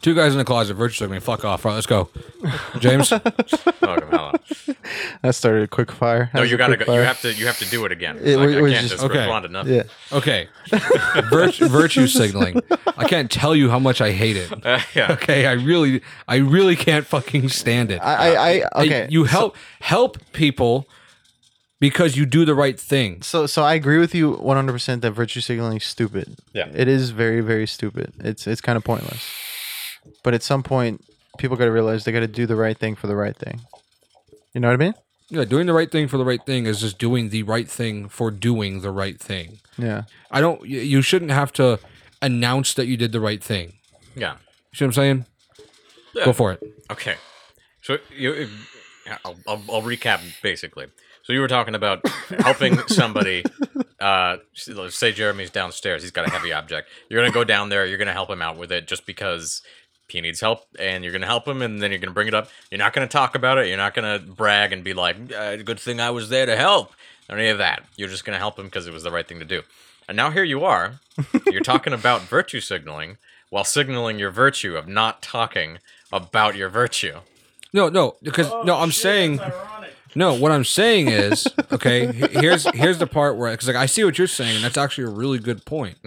Two guys in the closet, virtue signaling. Fuck off. All right, let's go. James. Welcome, hello. That started a quick fire. No, was you a gotta quick go. You fire. have to. You have to do it again. It- Like, we- I we can't just- just, okay. respond to nothing. Yeah. Okay. Virtue, virtue signaling. I can't tell you how much I hate it. Uh, yeah. Okay, I really, I really can't fucking stand it. I, I, I I- okay. you help help people because you do the right thing. So, so I agree with you 100% that virtue signaling is stupid. Yeah. It is very, very stupid. It's it's kind of pointless. But at some point, people got to realize they got to do the right thing for the right thing. You know what I mean? Yeah, doing the right thing for the right thing is just doing the right thing for doing the right thing. Yeah. I don't. You shouldn't have to announce that you did the right thing. Yeah. You see what I'm saying? Yeah. Go for it. Okay. So you, I'll, I'll, I'll recap basically. So you were talking about helping somebody. Uh, let's say Jeremy's downstairs. He's got a heavy object. You're gonna go down there. You're gonna help him out with it just because he needs help, and you're gonna help him, and then you're gonna bring it up. You're not gonna talk about it. You're not gonna brag and be like, uh, "Good thing I was there to help." Or any of that. You're just gonna help him because it was the right thing to do. And now here you are. You're talking about virtue signaling while signaling your virtue of not talking about your virtue. No, no, because no, I'm saying no. What I'm saying is okay. Here's here's the part where because like I see what you're saying, and that's actually a really good point.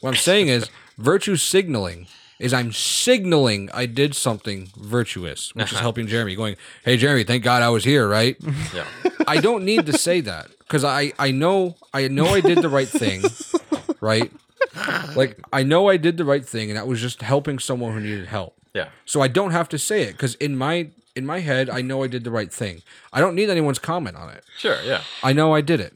What I'm saying is virtue signaling is I'm signaling I did something virtuous, which is uh-huh. helping Jeremy. Going, hey Jeremy, thank God I was here, right? Yeah. I don't need to say that because I I know I know I did the right thing, right? Like I know I did the right thing, and that was just helping someone who needed help. Yeah. So I don't have to say it because in my in my head I know I did the right thing. I don't need anyone's comment on it. Sure. Yeah. I know I did it.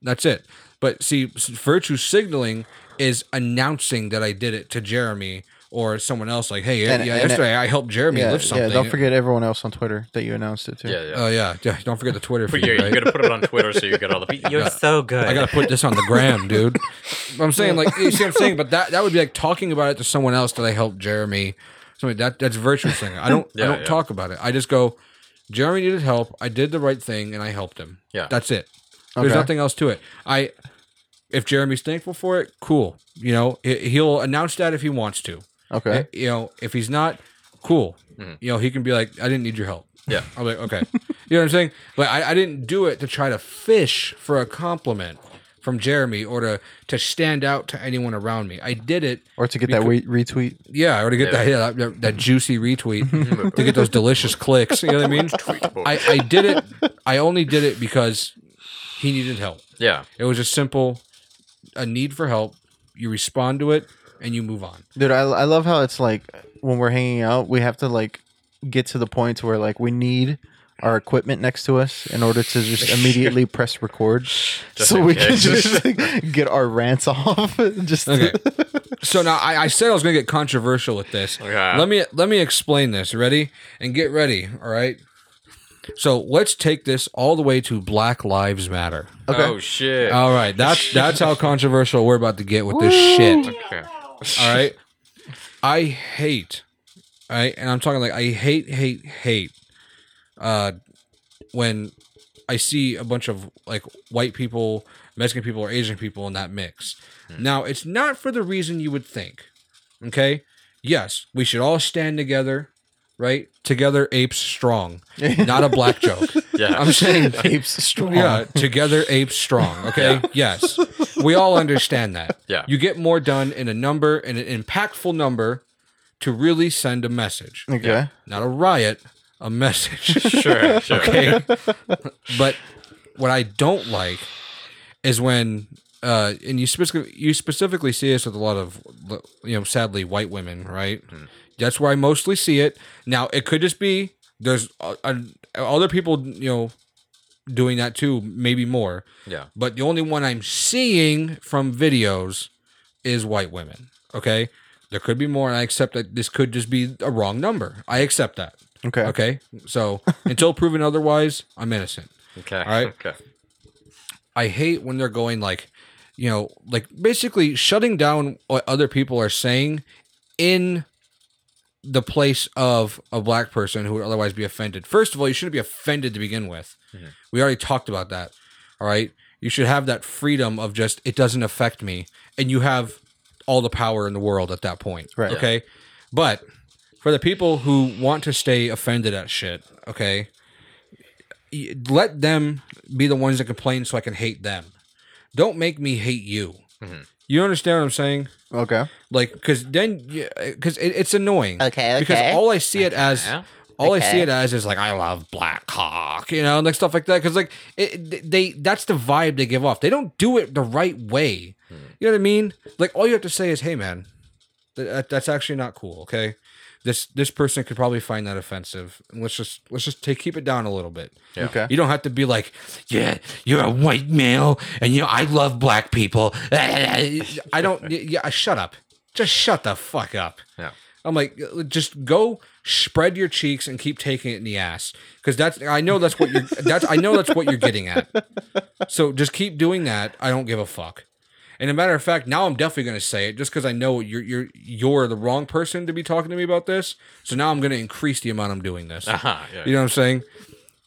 That's it. But see, virtue signaling is announcing that I did it to Jeremy or someone else. Like, hey, And- yeah, and- yesterday I helped Jeremy Yeah, lift yeah. something. Don't forget everyone else on Twitter that you announced it to. Yeah. Yeah. Oh yeah, yeah. Don't forget the Twitter But feed. yeah, right? you got to put it on Twitter so you get all the. people. You're so good. I gotta put this on the gram, dude. I'm saying like you see what I'm saying, but that that would be like talking about it to someone else that I helped Jeremy. Something that that's virtue signaling. I don't Yeah, I don't yeah. talk about it. I just go, Jeremy needed help. I did the right thing and I helped him. Yeah. That's it. There's Okay. nothing else to it. I if Jeremy's thankful for it, cool. You know, he- he'll announce that if he wants to. Okay. Eh, You know, if he's not, cool. You know, he can be like, I didn't need your help. Yeah. I'm like, okay. you know what I'm saying? But I, I didn't do it to try to fish for a compliment from Jeremy or to to stand out to anyone around me. I did it. Or to get that re- retweet. Yeah, or to get that, yeah, that that juicy retweet to get those delicious clicks. You know what I mean? I, I did it. I only did it because he needed help. Yeah. It was just simple, a need for help. You respond to it and you move on. Dude, I, I love how it's like when we're hanging out, we have to like get to the point where like we need our equipment next to us in order to just immediately press record, so in we can just like, get our rants off. just Okay. so now I, I said I was going to get controversial with this. Okay. Let me let me explain this. Ready? And get ready. All right. So let's take this all the way to Black Lives Matter. Okay. Oh shit. All right. That's that's how controversial we're about to get with this shit. okay. All right. I hate. Right, and I'm talking like I hate, hate, hate. Uh, when I see a bunch of like white people, Mexican people, or Asian people in that mix. Now, it's not for the reason you would think. Okay. Yes, we should all stand together. Right, together apes strong. Not a black joke. Yeah. I'm saying Apes strong. yeah, together apes strong. Okay. Yes. We all understand that. Yeah. You get more done in a number, in an impactful number to really send a message. Okay. Not a riot, a message. Sure. Sure. okay. but what I don't like is when uh and you specifically you specifically see this with a lot of you know sadly white women, right? That's where I mostly see it. Now, it could just be there's uh, uh, other people, you know, doing that too, maybe more. Yeah. But the only one I'm seeing from videos is white women. Okay. There could be more, and I accept that this could just be a wrong number. I accept that. Okay. Okay. So until proven otherwise, I'm innocent. Okay. All right. Okay. I hate when they're going like, you know, like basically shutting down what other people are saying in the place of a black person who would otherwise be offended. First of all, you shouldn't be offended to begin with. Mm-hmm. We already talked about that. All right. You should have that freedom of just, it doesn't affect me. And you have all the power in the world at that point. Right. Okay. But for the people who want to stay offended at shit, okay, let them be the ones that complain so I can hate them. Don't make me hate you. Mm-hmm. You understand what I'm saying? Okay. Like, because then, because it, it's annoying. Okay, Because all I see it as, Yeah. all I see Okay. it as is like I love black cock, you know, and like stuff like that. Because like it, they, that's the vibe they give off. They don't do it the right way. Hmm. You know what I mean? Like all you have to say is, "Hey, man, th- that, that's actually not cool." Okay, this this person could probably find that offensive. And let's just let's just take keep it down a little bit. Yeah. Okay. You don't have to be like, yeah, you're a white male, and you know I love black people. I don't. y- Yeah, shut up. Just shut the fuck up. Yeah. I'm like, just go spread your cheeks and keep taking it in the ass, because that's. I know that's what you're. That's. I know that's what you're getting at. So just keep doing that. I don't give a fuck. And a matter of fact, now I'm definitely going to say it just because I know you're you're you're the wrong person to be talking to me about this. So now I'm going to increase the amount I'm doing this. Uh-huh, yeah. You know what I'm saying?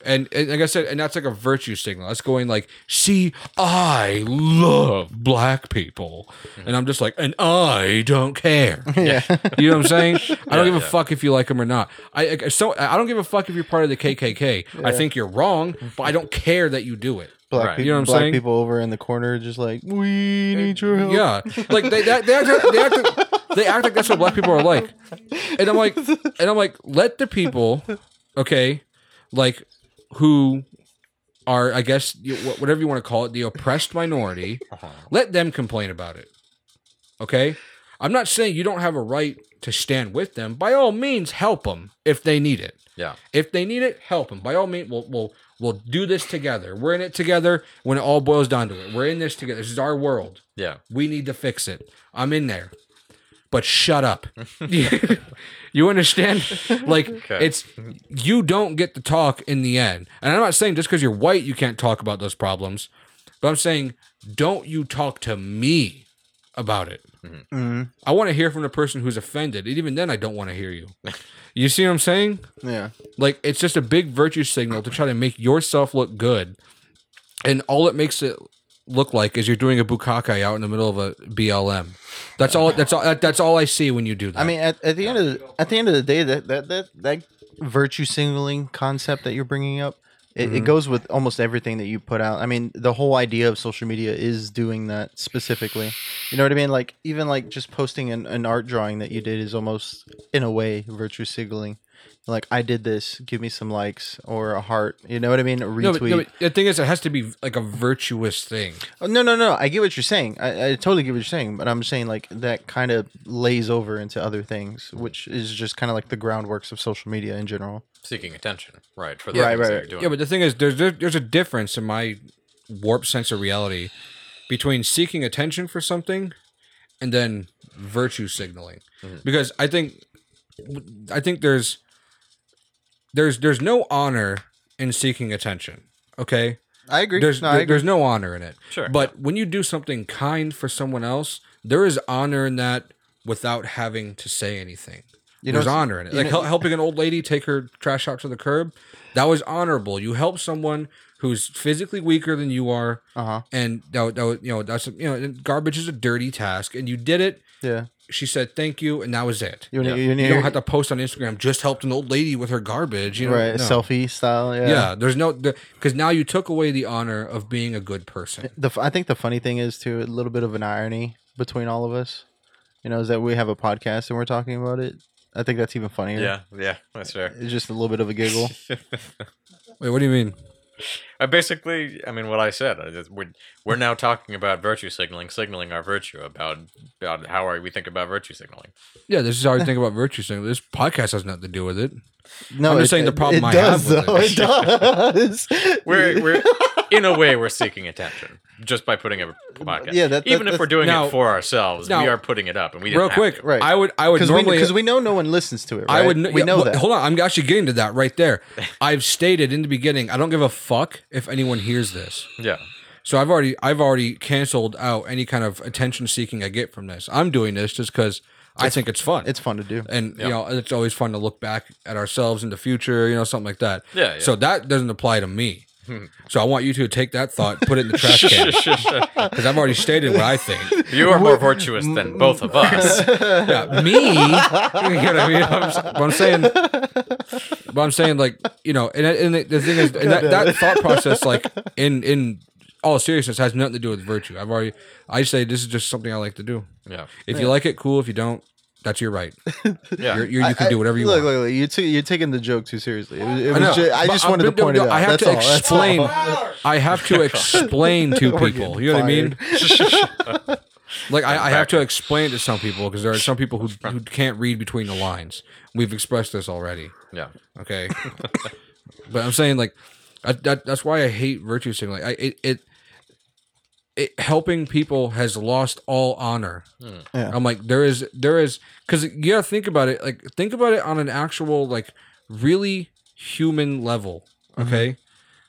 And, and like I said, and that's like a virtue signal. That's going like, see, I love black people, and I'm just like, and I don't care. Yeah. You know what I'm saying? I don't Yeah, give a fuck if you like them or not. I I- so I don't give a fuck if you're part of the KKK. I think you're wrong, but I don't care that you do it. Black Right. people, You know what I'm black saying? people over in the corner just like we need your help. Yeah, like they they, they, act, they, act, they act like that's what black people are like, and I'm like, and I'm like, let the people, okay, like who are I guess whatever you want to call it, the oppressed minority, uh-huh. let them complain about it. Okay, I'm not saying you don't have a right to stand with them. By all means, help them if they need it. Yeah. If they need it, help them. By all means, we'll we'll we'll do this together. We're in it together. When it all boils down to it, we're in this together. This is our world. Yeah. We need to fix it. I'm in there. But shut up. you understand? Like Okay. it's you don't get to talk in the end. And I'm not saying just because you're white you can't talk about those problems. But I'm saying don't you talk to me about it. Mhm. I want to hear from the person who's offended. And even then I don't want to hear you. You see what I'm saying? Yeah. Like it's just a big virtue signal to try to make yourself look good, and all it makes it look like is you're doing a bukkake out in the middle of a BLM. That's all. That's all. That, that's all I see when you do that. I mean, at, at the end of the, at the end of the day, that that that that virtue signaling concept that you're bringing up, it, it mm-hmm. goes with almost everything that you put out. I mean, the whole idea of social media is doing that specifically. You know what I mean? Like even like just posting an, an art drawing that you did is almost in a way virtue signaling. Like I did this, give me some likes or a heart. You know what I mean? A retweet. no, but, no, but the thing is, it has to be like a virtuous thing. Oh, no, no, no. I get what you're saying. I, I totally get what you're saying, but I'm saying like that kind of lays over into other things, which is just kind of like the groundworks of social media in general. Seeking attention. Right. For the Yeah, things right, right. doing. Yeah, but the thing is, there's there's a difference in my warped sense of reality between seeking attention for something and then virtue signaling, mm-hmm. because I think I think there's there's there's no honor in seeking attention. Okay, I agree. there's no, there- agree. there's no honor in it. Sure, But when you do something kind for someone else, there is honor in that without having to say anything. You There's it's- honor in it. Like know- helping an old lady take her trash out to the curb, that was honorable. You help someone who's physically weaker than you are, Uh-huh. and that, that was- you know that's you know garbage is a dirty task, and you did it. Yeah. She said thank you, and that was it. You, Yeah. you, You don't have to post on Instagram. Just helped an old lady with her garbage. You know, right no. selfie style. Yeah. Yeah, there's no because now you took away the honor of being a good person. The f- I think the funny thing is too a little bit of an irony between all of us. You know, is that we have a podcast and we're talking about it. I think that's even funnier. yeah. Yeah. That's fair. It's just a little bit of a giggle. Wait, what do you mean? I basically, I mean, what I said. I just, we're, we're now talking about virtue signaling, signaling our virtue about about how are we think about virtue signaling. Yeah, this is how I think about virtue signaling. This podcast has nothing to do with it. No, I'm just it- saying the it- problem it I does, have with though. it. It does. We're we're in a way we're seeking attention just by putting up a podcast. Yeah, that- that- even if we're doing Now- it for ourselves, now- we are putting it up, and we didn't Real have quick, to. Right. I would I would because we normally because we know no one listens to it. Right? I would we yeah, know but that. Hold on, I'm actually getting to that right there. I've stated in the beginning, I don't give a fuck if anyone hears this. Yeah, So I've already I've already canceled out any kind of attention seeking I get from this. I'm doing this just because I think it's fun. It's fun to do. and Yeah. you know it's always fun to look back at ourselves in the future, you know, something like that. Yeah, yeah. So that doesn't apply to me. So I want you to take that thought, put it in the trash can, because I've already stated what I think. you are more virtuous than both of us. Yeah, me. You know what I mean? I'm, s- but I'm saying, but I'm saying, like you know, and, and the, the thing is, and that, that thought process, like in in all seriousness, has nothing to do with virtue. I've already, I say this is just something I like to do. Yeah. If you like it, cool. If you don't, that's your right. Yeah. You're, you're, you can I- do whatever you look, want. Look, look, you took you're taking the joke too seriously. It was, it I was know, ju- I just I'm- wanted to but point no, it out. I have That's to all, explain. I have to explain to people. You know what I mean? Like I, I have to explain to some people because there are some people who who can't read between the lines. We've expressed this already. Yeah. Okay, but I'm saying like I, that, that's why I hate virtue signaling. I it, it it helping people has lost all honor. Hmm. Yeah. I'm like there is there is because you gotta think about it. Like think about it on an actual like really human level. Mm-hmm. Okay,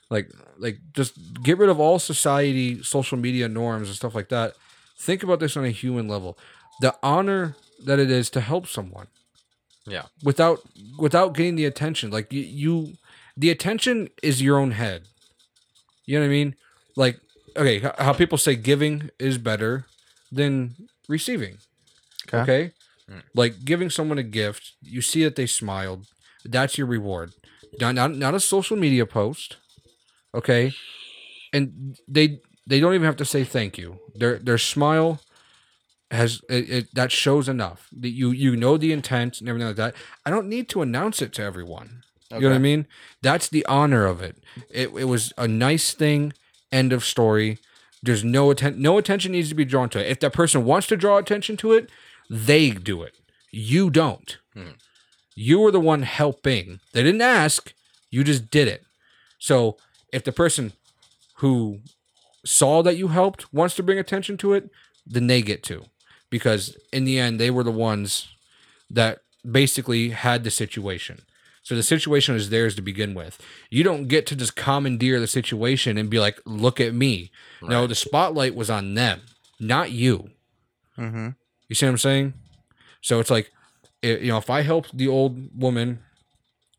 like like just get rid of all society, social media norms and stuff like that. Think about this on a human level. The honor that it is to help someone Yeah. without without getting the attention like you, you the attention is your own head you know what i mean like okay how people say giving is better than receiving. Okay. okay? Mm. like giving someone a gift you see that they smiled that's your reward. Not, not not a social media post okay? And they they don't even have to say thank you. Their their smile has it, it that shows enough that you you know the intent and everything like that. I don't need to announce it to everyone. You know what i mean? That's the honor of it. It, it was a nice thing end of story. There's no atten- no attention needs to be drawn to it. If that person wants to draw attention to it they do it. You don't. Hmm. You were the one helping. They didn't ask. You just did it. So if the person who saw that you helped wants to bring attention to it then they get to. Because in the end they were the ones that basically had the situation so the situation is theirs to begin with you don't get to just commandeer the situation and be like look at me no the spotlight was on them not you Mm-hmm. you see what i'm saying so it's like i you know if i helped the old woman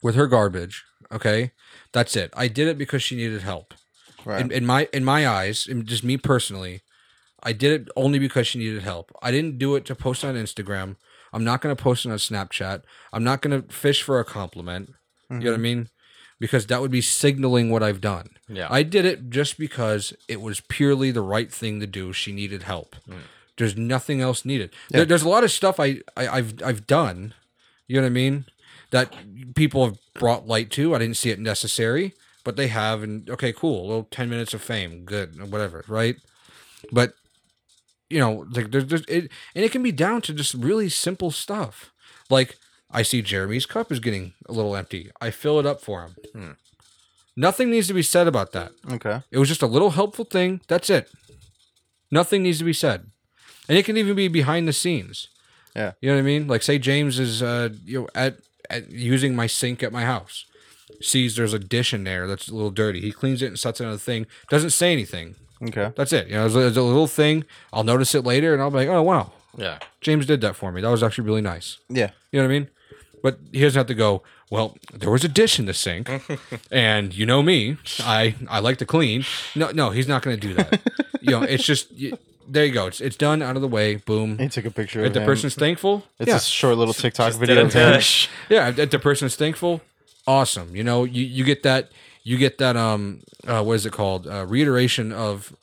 with her garbage okay that's it i did it because she needed help Right. in, in my in my eyes, and just me personally, I did it only because she needed help. I didn't do it to post on Instagram. I'm not gonna post it on Snapchat. I'm not gonna fish for a compliment. You know what I mm-hmm. mean? Because that would be signaling what I've done. Yeah. I did it just because it was purely the right thing to do. She needed help. Mm. There's nothing else needed. There, there's a lot of stuff I, I I've I've done. You know what I mean? That people have brought light to. I didn't see it necessary, but they have. And okay, cool. A little ten minutes of fame, good, whatever, right? But you know, like there's, there's it, and it can be down to just really simple stuff. Like I see Jeremy's cup is getting a little empty. I fill it up for him. Nothing needs to be said about that. okay. It was just a little helpful thing. That's it. Nothing needs to be said. And it can even be behind the scenes. Yeah. You know what I mean? Like say James is uh you know at, at using my sink at my house. Sees there's a dish in there that's a little dirty. He cleans it and sets it on the thing. Doesn't say anything. Okay. That's it. You know, it's a, it's a little thing. I'll notice it later and I'll be like, oh wow, Yeah. James did that for me. That was actually really nice. Yeah. You know what I mean? But he doesn't have to go, well, there was a dish in the sink. and you know me, I, I like to clean. No, no, he's not going to do that. you know, it's just, y there you go. It's, it's done out of the way. Boom. He took a picture If of the him. person's thankful, It's yeah. a short little TikTok video did of him. yeah. If the person's thankful, awesome. You know, you, you get that, you get that, um, uh, what is it called? Uh, reiteration of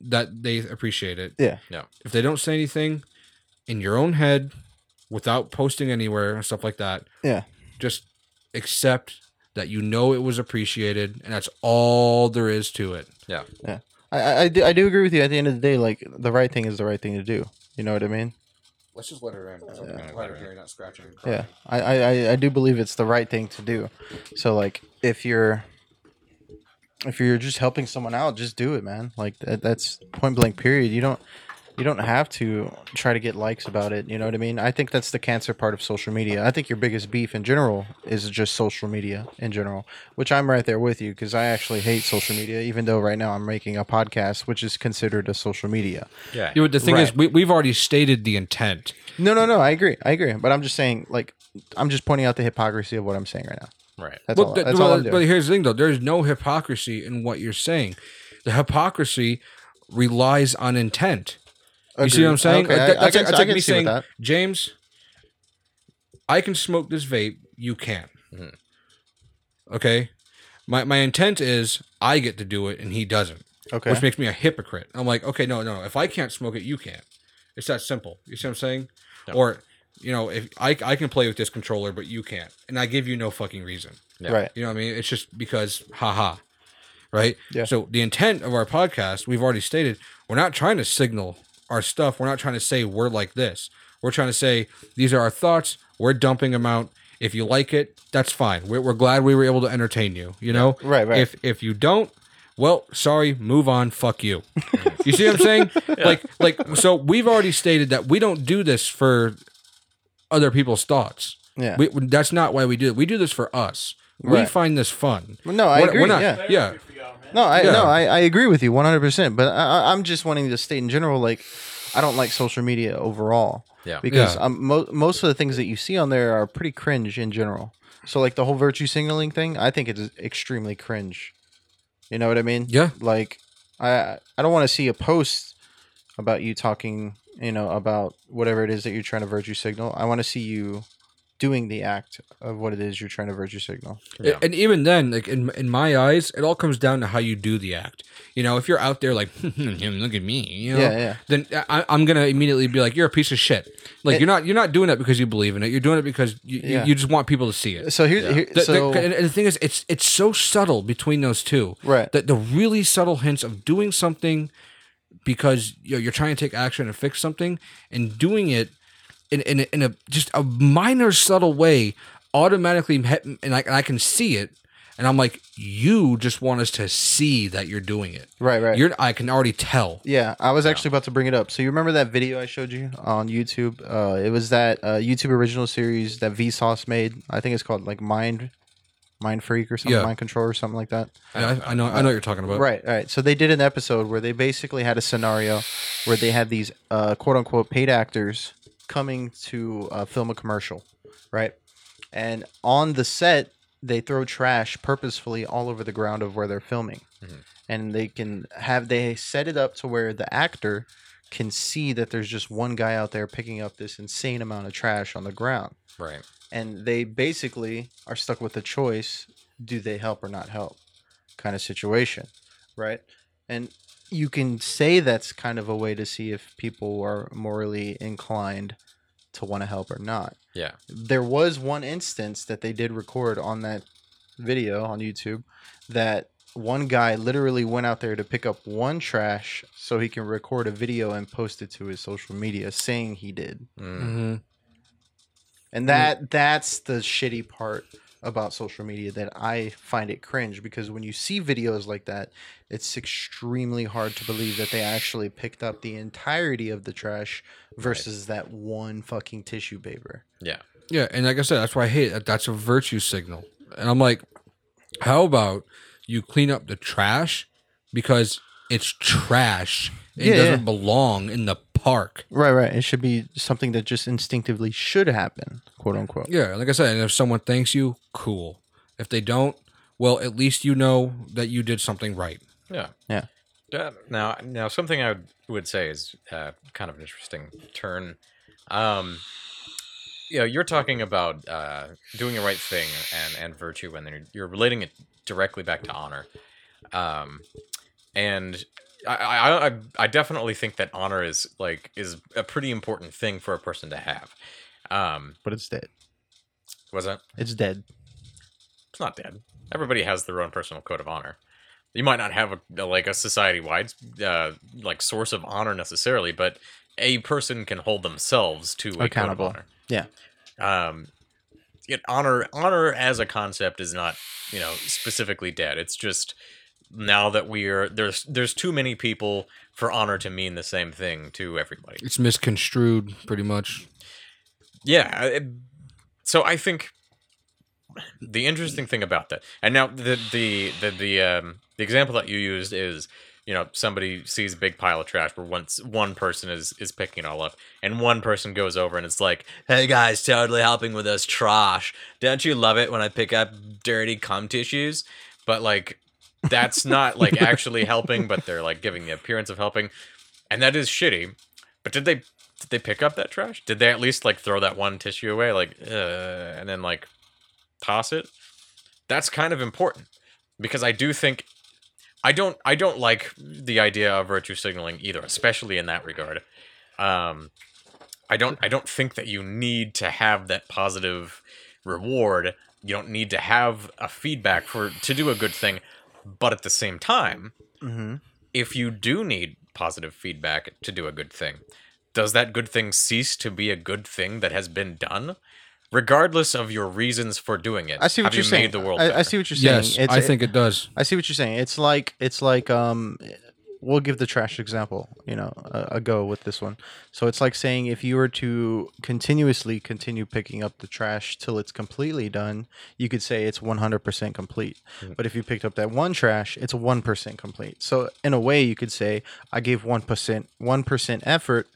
that they appreciate it. Yeah. Yeah. If they don't say anything in your own head without posting anywhere and stuff like that, Yeah. just accept that you know it was appreciated and that's all there is to it Yeah. Yeah. I, I, I do, I do agree with you. At the end of the day, like the right thing is the right thing to do. You know what I mean? let's just let her in let her hear not scratching Yeah. I, I, I- I do believe it's the right thing to do. So like if you're if you're just helping someone out, just do it, man. Like that, that's point blank period. You don't you don't have to try to get likes about it. You know what I mean? I think that's the cancer part of social media. I think your biggest beef in general is just social media in general, which I'm right there with you because I actually hate social media, even though right now I'm making a podcast, which is considered a social media. Yeah. you know, the thing is we, we've already stated the intent No, no, no. I agree. I agree. But I'm just saying, like, I'm just pointing out the hypocrisy of what I'm saying right now. Right. That's Well, all. That's well, all I'm but here's the thing, though. There's no hypocrisy in what you're saying. The hypocrisy relies on intent. You see what I'm saying? Okay, Like, I- that- I that's can- like, that's I like me saying, that. James, I can smoke this vape. You can't. Mhm. Okay. My my intent is I get to do it and he doesn't, Okay. which makes me a hypocrite. I'm like, okay, no, no. If I can't smoke it, you can't. It's that simple. You see what I'm saying? Yeah. Or, you know, if I I can play with this controller, but you can't, and I give you no fucking reason. Yeah. Right. You know what I mean? It's just because, haha. Right? Yeah. So the intent of our podcast, we've already stated, we're not trying to signal our stuff. We're not trying to say we're like this. We're trying to say these are our thoughts. We're dumping them out. If you like it, that's fine. We're, we're glad we were able to entertain you. You know? Right, right. If if you don't, well, sorry, move on. Fuck you. you see what I'm saying? Like like so we've already stated that we don't do this for other people's thoughts. Yeah. We, that's not why we do it. We do this for us. We find this fun. No, I We're- agree. we're not- yeah. Yeah. No, I Yeah. no, I, I agree with you 100. percent But I, I- I'm just wanting to state in general, like, I don't like social media overall Yeah. because Yeah. um, mo- most of the things that you see on there are pretty cringe in general. So, like the whole virtue signaling thing, I think it is extremely cringe. You know what I mean? Yeah. Like, I I don't want to see a post about you talking, you know, about whatever it is that you're trying to virtue signal. I want to see you doing the act of what it is you're trying to virtue signal. Yeah. And even then, like in in my eyes, it all comes down to how you do the act. You know, if you're out there like, look at me, you know, Yeah, yeah. then I, I'm gonna immediately be like, you're a piece of shit. Like It- you're not you're not doing it because you believe in it. You're doing it because you, Yeah. you, you just want people to see it. So here's Yeah. here, The, the- so and, and the thing is, it's it's so subtle between those two. Right. That the really subtle hints of doing something because you know, you're trying to take action and fix something, and doing it in in a, in a just a minor subtle way automatically, and I, and I can see it, and I'm like, you just want us to see that you're doing it. right, right. You're I can already tell. Yeah, I was actually about to bring it up. So you remember that video I showed you on YouTube? Uh, it was that uh, YouTube original series that Vsauce made. I think it's called like Mind, Mind Freak or something, Yeah. Mind Control or something like that. I, I know I know what you're talking about. Right, right. So they did an episode where they basically had a scenario where they had these uh, quote unquote paid actors coming to uh, film a commercial, right? And on the set, they throw trash purposefully all over the ground of where they're filming, Mhm. and they can have they set it up to where the actor can see that there's just one guy out there picking up this insane amount of trash on the ground Right. And they basically are stuck with the choice do they help or not help kind of situation right and you can say that's kind of a way to see if people are morally inclined to want to help or not Yeah. there was one instance that they did record on that video on YouTube that one guy literally went out there to pick up one trash so he can record a video and post it to his social media saying he did Mm. And mm-hmm. that that's the shitty part about social media that I find it cringe because when you see videos like that, it's extremely hard to believe that they actually picked up the entirety of the trash versus that one fucking tissue paper. Yeah. Yeah, and like I said, that's why I hate it. That's a virtue signal. And I'm like, how about you clean up the trash because it's trash. It Yeah, doesn't yeah. belong in the park. Right, right. It should be something that just instinctively should happen, quote unquote. Yeah, like I said, if someone thanks you, cool. If they don't, well, at least you know that you did something right. Yeah. Yeah. Uh, now, now something I would, would say is uh, kind of an interesting turn. Um, you know, you're talking about uh, doing the right thing and, and virtue, and then you're, you're relating it directly back to honor. Um, and I, I, I, I definitely think that honor is like is a pretty important thing for a person to have. Um, But it's dead. was that? It's dead. It's not dead. Everybody has their own personal code of honor. You might not have a, like a society-wide uh, like source of honor necessarily, but a person can hold themselves to a Accountable. code of honor. Yeah. Um, it, honor honor as a concept is not you know specifically dead. It's just now that we are there's there's too many people for honor to mean the same thing to everybody. It's misconstrued, pretty much. Yeah. it- so I think the interesting thing about that, and now the the the the um, the example that you used is, you know somebody sees a big pile of trash where once one person is is picking it all up and one person goes over and it's like hey guys totally helping with this trash don't you love it when i pick up dirty cum tissues but like that's not like actually helping but they're like giving the appearance of helping and that is shitty but did they did they pick up that trash did they at least like throw that one tissue away like uh, and then like toss it that's kind of important because i do think I don't I don't like the idea of virtue signaling either, especially in that regard. Um, I don't I don't think that you need to have that positive reward. You don't need to have a feedback for to do a good thing, but at the same time, Mm-hmm. if you do need positive feedback to do a good thing, does that good thing cease to be a good thing that has been done? Regardless of your reasons for doing it, I see what have you're you saying. made the world I, I see what you're saying. Yes, It's- I think it does. I see what you're saying. It's like it's like um, we'll give the trash example. You know, a, a go with this one. So it's like saying if you were to continuously continue picking up the trash till it's completely done, you could say it's 100% complete. But if you picked up that one trash, it's 1% complete. So in a way, you could say I gave 1% 1% effort,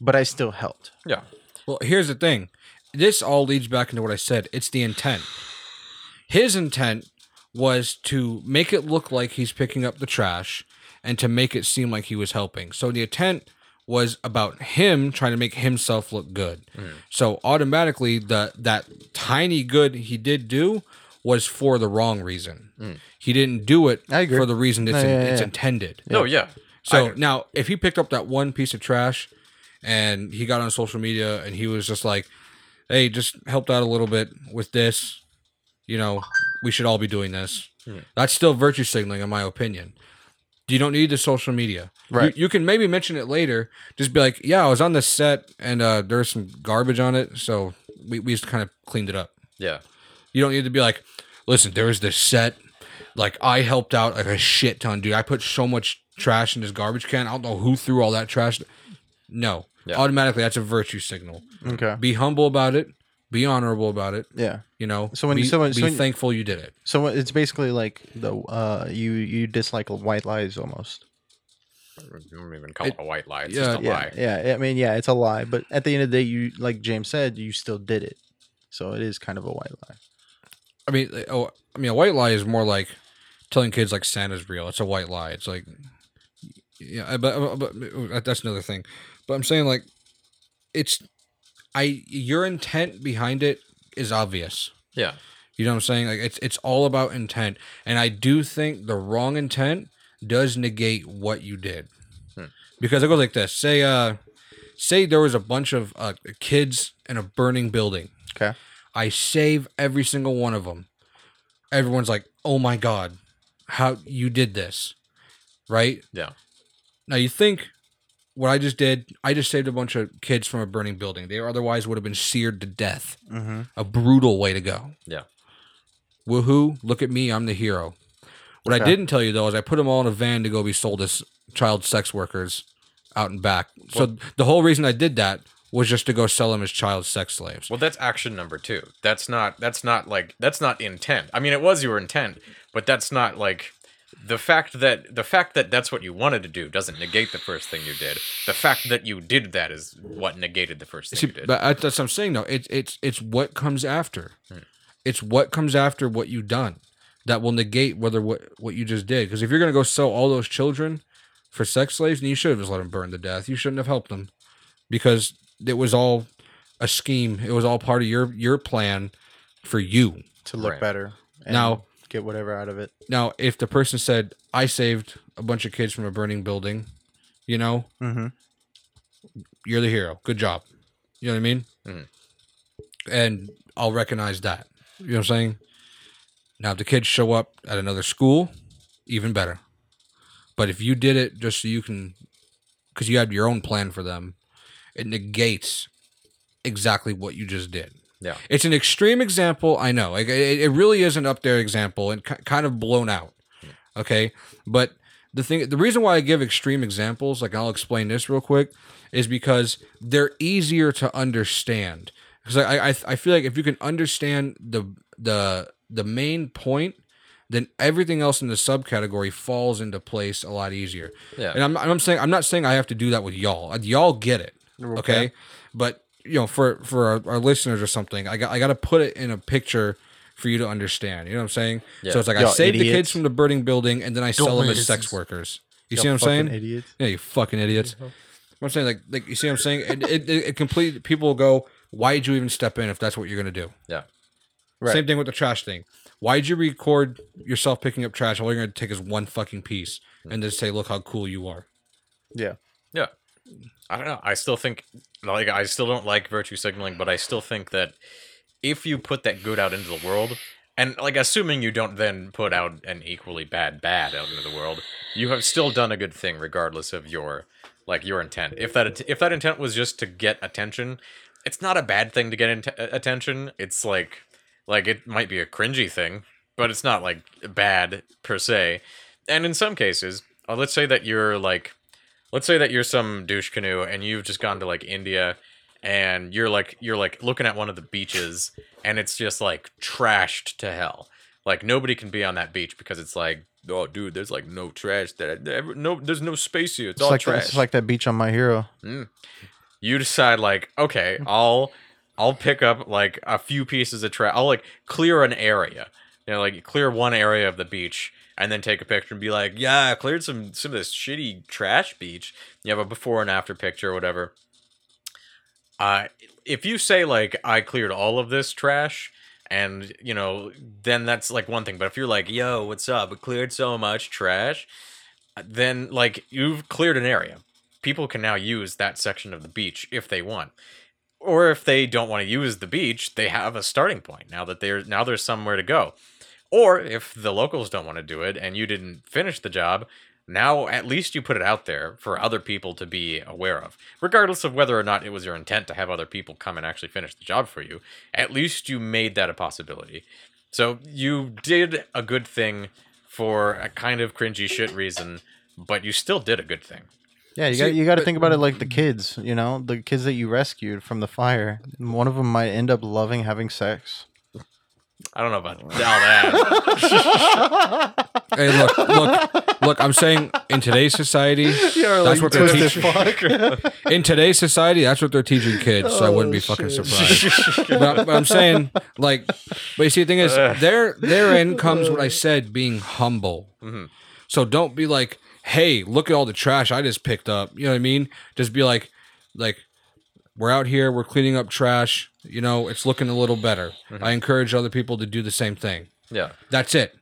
but I still helped. Yeah. Well, here's the thing. This all leads back into what I said. It's the intent. His intent was to make it look like he's picking up the trash and to make it seem like he was helping. So the intent was about him trying to make himself look good. So automatically the that tiny good he did do was for the wrong reason. He didn't do it for the reason it's, No, yeah, it's yeah. intended. No, yeah. So now, if he picked up that one piece of trash and he got on social media and he was just like, "Hey, just helped out a little bit with this," you know, we should all be doing this. Hmm. That's still virtue signaling, in my opinion. You don't need the social media. Right. You, you can maybe mention it later. Just be like, "Yeah, I was on this set and uh, there was some garbage on it, so we we just kind of cleaned it up." yeah. You don't need to be like, listen, there was this set. Like I helped out like a shit ton, dude. I put so much trash in this garbage can. I don't know who threw all that trash. No. Yeah. Automatically that's a virtue signal. Okay. Be humble about it. Be honorable about it. Yeah. You know. So when- be, so when- be so when- thankful you did it. So it's basically like the uh you you dislike white lies almost. I don't even call it, It- a white lie. It's yeah, just a yeah, lie. yeah. I mean, yeah, it's a lie, but at the end of the day, you like James said, you still did it, so it is kind of a white lie. I mean, oh, I mean, a white lie is more like telling kids like Santa's real. It's a white lie. It's like, yeah, but, but, but that's another thing. But I'm saying like, it's, I your intent behind it is obvious. Yeah. You know what I'm saying? Like it's it's all about intent, and I do think the wrong intent does negate what you did, Hmm. because it goes like this: say, uh, say there was a bunch of uh, kids in a burning building. Okay. I save every single one of them. Everyone's like, "Oh my god, how you did this?" Right? Yeah. Now you think what I just did, I just saved a bunch of kids from a burning building. They otherwise would have been seared to death. Mm-hmm. A brutal way to go. Yeah. Woohoo, look at me, I'm the hero. What I didn't tell you though is I put them all in a van to go be sold as child sex workers out and back. So the whole reason I did that was just to go sell them as child sex slaves. Well, that's action number two. That's not. That's not like. That's not intent. I mean, it was your intent, but that's not like the fact that the fact that that's what you wanted to do doesn't negate the first thing you did. The fact that you did that is what negated the first thing See, you did. but I- that's what I'm saying though. It's it's it's what comes after. Hmm. It's what comes after what you've done that will negate whether what what you just did. Because if you're gonna go sell all those children for sex slaves, then you should have just let them burn to death. You shouldn't have helped them because it was all a scheme. It was all part of your your plan for you. To look Right. better and Now- get whatever out of it. Now, if the person said, "I saved a bunch of kids from a burning building," you know, Mm-hmm. you're the hero. Good job. You know what I mean? Mhm. And I'll recognize that. You know what I'm saying? Now, if the kids show up at another school, even better. But if you did it just so you can, because you had your own plan for them, it negates exactly what you just did. Yeah. It's an extreme example, I know. Like it, it really is an up there example and ki- kind of blown out. Okay, but the thing, the reason why I give extreme examples, like I'll explain this real quick, is because they're easier to understand. Because I, I, I feel like if you can understand the the the main point, then everything else in the subcategory falls into place a lot easier. Yeah. And I'm, I'm saying I'm not saying I have to do that with y'all. Y'all get it, okay? But you know, for for our, our listeners or something, I got I got to put it in a picture for you to understand. You know what I'm saying? Yeah. So it's like I Y'all save the kids from the burning building, and then I sell them as sex workers. You Y'all see what I'm saying? Idiots. Yeah, you fucking idiots. I'm saying like like you see what I'm saying? It it, it, it complete people will go, why'd you even step in if that's what you're gonna do? Yeah. Right. Same thing with the trash thing. Why'd you record yourself picking up trash? All you're gonna take is one fucking piece and just say, look how cool you are. Yeah. Yeah. I don't know. I still think like I still don't like virtue signaling, but I still think that if you put that good out into the world, and like assuming you don't then put out an equally bad bad out into the world, you have still done a good thing regardless of your like your intent. If that if that intent was just to get attention, it's not a bad thing to get int- attention. It's like like it might be a cringy thing, but it's not like bad per se. And in some cases, uh, let's say that you're like let's say that you're some douche canoe and you've just gone to like India and you're like you're like looking at one of the beaches and it's just like trashed to hell. Like nobody can be on that beach because it's like, oh dude, there's like no trash that ever, no there's no space here. It's, It's all like that, trash. it's like that beach on My Hero. Mm. you decide like, okay, I'll I'll pick up like a few pieces of trash. I'll like clear an area. You know, like clear one area of the beach and then take a picture and be like, yeah, I cleared some some of this shitty trash beach. You have a before and after picture or whatever. Uh if you say like I cleared all of this trash and you know, then that's like one thing. But if you're like, yo, what's up? I cleared so much trash, then like you've cleared an area. People can now use that section of the beach if they want. Or if they don't want to use the beach, they have a starting point now that they're now there's somewhere to go. Or if the locals don't want to do it and you didn't finish the job, now at least you put it out there for other people to be aware of. Regardless of whether or not it was your intent to have other people come and actually finish the job for you, at least you made that a possibility. So you did a good thing for a kind of cringy shit reason, but you still did a good thing. Yeah, you See, got you got to think about it like the kids, you know, the kids that you rescued from the fire. One of them might end up loving having sex. I don't know about all that. Hey, look, look, look. I'm saying in today's society, that's what they're teaching. In today's society, that's what they're teaching kids. So I wouldn't be fucking surprised. but, I- but I'm saying, like, but you see, the thing is, there, therein comes what I said, being humble. Mm-hmm. So don't be like, hey, look at all the trash I just picked up. You know what I mean? Just be like, like, we're out here, we're cleaning up trash. You know, it's looking a little better. Mm-hmm. I encourage other people to do the same thing. yeah. That's it.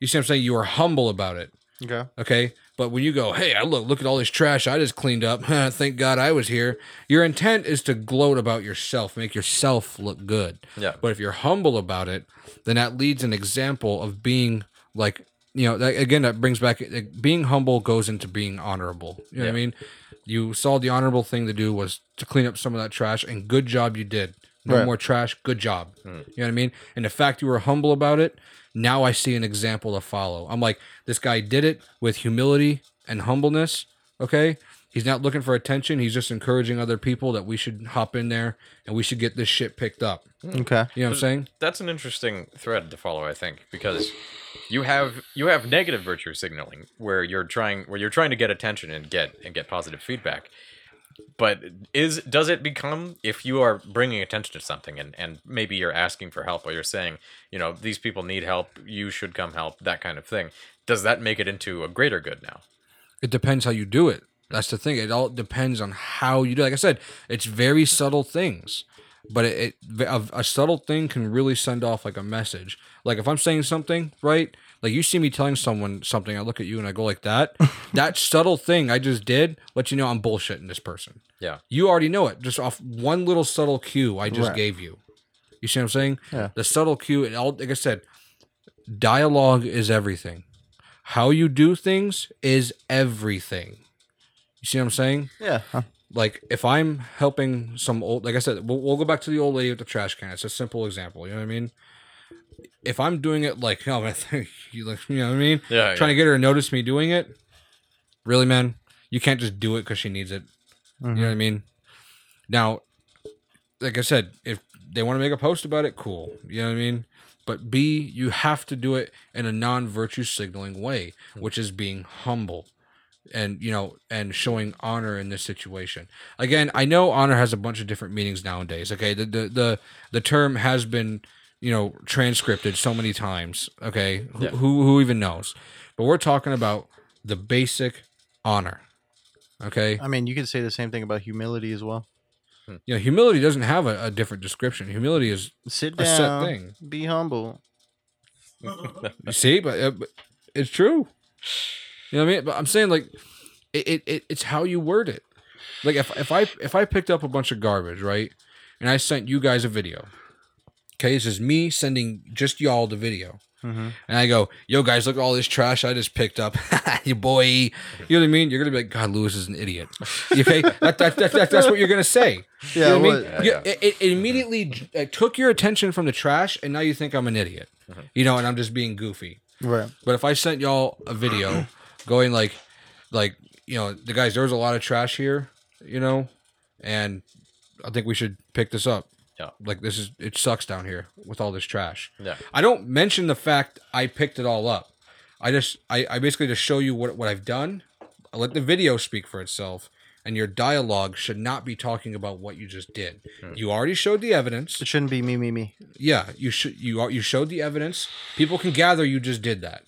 You see what I'm saying? You are humble about it. Okay. Okay. But when you go, hey, I look, look at all this trash I just cleaned up. Thank God I was here. Your intent is to gloat about yourself, make yourself look good. Yeah. But if you're humble about it, then that leads an example of being like, you know, that, again, that brings back like, being humble goes into being honorable. You know what I mean? You saw the honorable thing to do was to clean up some of that trash, and good job you did. No Right. more trash. Good job. Hmm. You know what I mean? And the fact you were humble about it, now I see an example to follow. I'm like, this guy did it with humility and humbleness. Okay. He's not looking for attention. He's just encouraging other people that we should hop in there and we should get this shit picked up. Mm. Okay. You know what I'm saying? That's an interesting thread to follow, I think, because you have you have negative virtue signaling where you're trying where you're trying to get attention and get and get positive feedback. But is does it become if you are bringing attention to something and and maybe you're asking for help or you're saying, you know, these people need help, you should come help, that kind of thing. Does that make it into a greater good now? It depends how you do it. That's the thing. It all depends on how you do. Like I said, it's very subtle things, but it, it a, a subtle thing can really send off like a message. Like if I'm saying something right, like you see me telling someone something, I look at you and I go like that. that subtle thing I just did let you know I'm bullshitting this person. Yeah. You already know it just off one little subtle cue I just Right. gave you. You see what I'm saying? Yeah. The subtle cue. It all like I said, dialogue is everything. How you do things is everything. You see what I'm saying? Yeah. Huh. Like if I'm helping some old, like I said, we'll, we'll go back to the old lady with the trash can. It's a simple example. You know what I mean? If I'm doing it like, oh, man, you like, you know what I mean? Yeah. Trying to get her to notice me doing it. Really, man? You can't just do it because she needs it. You know mm-hmm. what I mean? Now, like I said, if they want to make a post about it, cool. You know what I mean? But B, you have to do it in a non-virtue signaling way, hmm. which is being humble and you know and showing honor in this situation again i know honor has a bunch of different meanings nowadays okay the the the, the term has been you know transcripted so many times okay who, Yeah. who who even knows but we're talking about the basic honor okay I mean, you could say the same thing about humility as well. you know humility doesn't have a, a different description humility is Sit A set down, thing. be humble. You see, but, uh, but it's true. You know what I mean? But I'm saying like, it, it, it it's how you word it. Like if if I if I picked up a bunch of garbage, right, and I sent you guys a video. Okay, this is me sending just y'all the video. Mhm. And I go, yo guys, look at all this trash I just picked up. you boy. You know what I mean? You're gonna be like, God, Lewis is an idiot. Okay? that, that, that, that, that's what you're gonna say. You Yeah, know what I mean? Yeah, yeah. It, it immediately uh, took your attention from the trash, and now you think I'm an idiot. You know, and I'm just being goofy. Right. But if I sent y'all a video going like, like you know, the guys, there was a lot of trash here, you know, and I think we should pick this up. Yeah. Like this is it sucks down here with all this trash. Yeah. I don't mention the fact I picked it all up. I just I, I basically just show you what what I've done. I let the video speak for itself, and your dialogue should not be talking about what you just did. Hmm. You already showed the evidence. It shouldn't be me, me, me. Yeah, you should you are you showed the evidence. People can gather you just did that.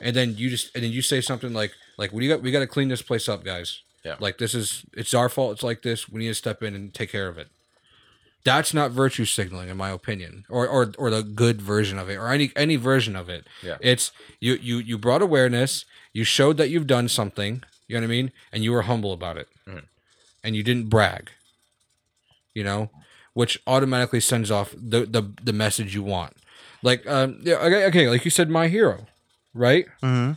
And then you just and then you say something like like we got we got to clean this place up, guys. Yeah. Like this is it's our fault. It's like this. We need to step in and take care of it. That's not virtue signaling, in my opinion, or or or the good version of it, or any any version of it. Yeah. It's you you you brought awareness. You showed that you've done something. You know what I mean, and you were humble about it, Mhm. and you didn't brag. You know, which automatically sends off the the the message you want. Like um yeah okay, okay like you said, my hero, right? Mm-hmm.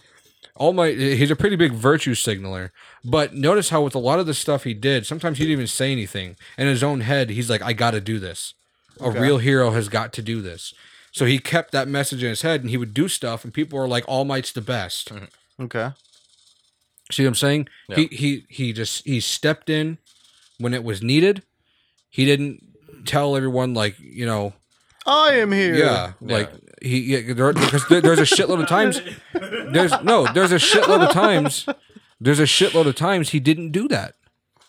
All Might he's a pretty big virtue signaler. But notice how with a lot of the stuff he did, sometimes he didn't even say anything. In his own head, he's like, I gotta do this. A Okay. real hero has got to do this. So he kept that message in his head and he would do stuff and people were like, All Might's the best. Okay. See what I'm saying? Yeah. He he he just he stepped in when it was needed. He didn't tell everyone like, you know, I am here. yeah, like he yeah, there, because there, there's a shitload of times. There's no, there's a shitload of times. There's a shitload of times he didn't do that.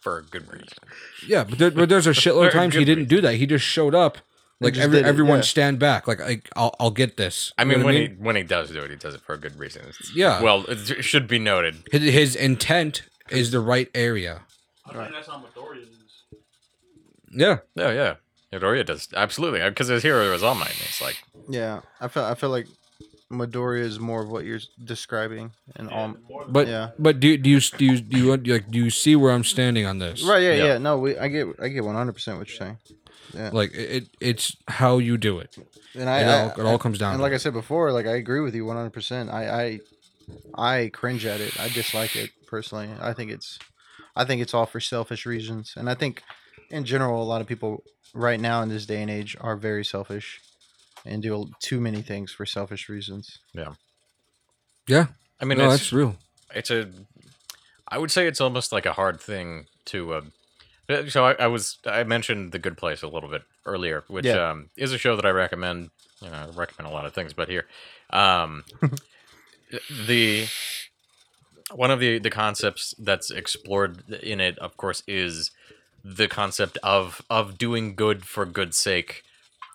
for a good reason. Yeah, but, there, but there's a shitload of times he didn't do that. He just showed up. Like just every, did it, everyone yeah. stand back. Like I, I'll I'll get this. I You mean, know when what he when he does do it, he does it for a good reason. It's- Yeah. Well, it should be noted. his, his intent is the right area. I think that's how Midoriya is. Yeah, Yeah, yeah. Midoriya does absolutely uh, because his hero is All Might. and It's like Yeah. I feel I feel like Midoriya is more of what you're describing, and Yeah, all. but Yeah. but do do you do you do you like do you see where I'm standing on this? Right. Yeah. Yeah. Yeah. No. We. I get. I get 100 percent what you're saying. Yeah. Like it, it's how you do it. And I. It I- all, it all comes down. and to like I said before, like I agree with you 100. percent I. I. I cringe at it. I dislike it personally. I think it's. I think it's all for selfish reasons, and I think, in general, a lot of people right now in this day and age are very selfish, and do too many things for selfish reasons. yeah, Yeah. I mean, no, it's that's real. it's a i would say it's almost like a hard thing to uh, so I, I was i mentioned the good place a little bit earlier which Yeah. um, is a show that i recommend you know i recommend a lot of things but here um, the one of the the concepts that's explored in it of course is the concept of of doing good for good's sake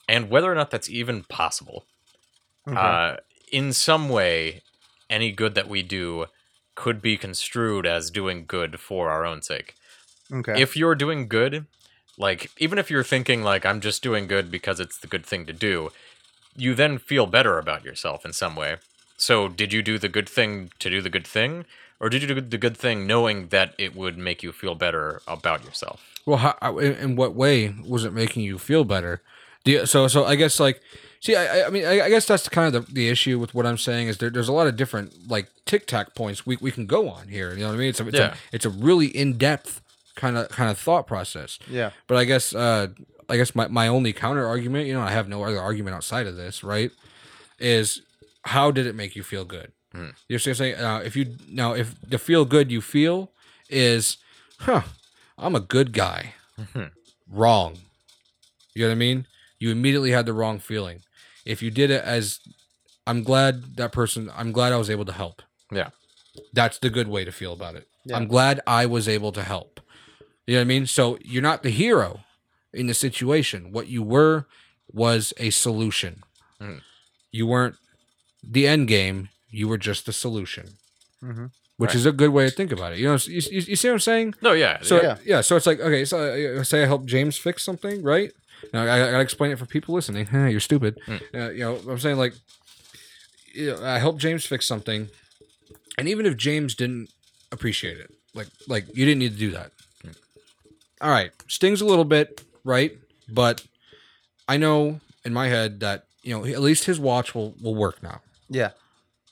and whether or not that's even possible Okay. uh, in some way, any good that we do could be construed as doing good for our own sake. okay. If you're doing good, like even if you're thinking like I'm just doing good because it's the good thing to do, you then feel better about yourself in some way. So, did you do the good thing to do the good thing, or did you do the good thing knowing that it would make you feel better about yourself? Well, how, in, in what way was it making you feel better? Do you, so, so I guess like, see, I, I- I mean, I, I guess that's kind of the, the issue with what I'm saying is there, there's a lot of different like tic tac points we, we can go on here. You know what I mean? It's a, it's, Yeah. a, it's a really in depth kind of kind of thought process. yeah. But I guess uh, I guess my, my only counter argument, you know, I have no other argument outside of this, right? Is how did it make you feel good? Hmm. You're saying uh, if you now if the feel good you feel is, huh, I'm a good guy. Mhm. Wrong. You know what I mean? you immediately had the wrong feeling. If you did it as, I'm glad that person, I'm glad I was able to help. Yeah. That's the good way to feel about it. Yeah. I'm glad I was able to help. You know what I mean? So you're not the hero in the situation. What you were was a solution. Mhm. You weren't the end game. You were just the solution, Mhm. Which Right. is a good way to think about it. You know, you, you, you see what I'm saying? No, yeah. So Yeah. yeah. so it's like okay, so uh, say I help James fix something, right? Now I, I gotta explain it for people listening. You're stupid. Mm. Uh, you know, I'm saying like, you know, I help James fix something, and even if James didn't appreciate it, like like you didn't need to do that. All right, stings a little bit, right? But I know in my head that you know at least his watch will will work now. Yeah.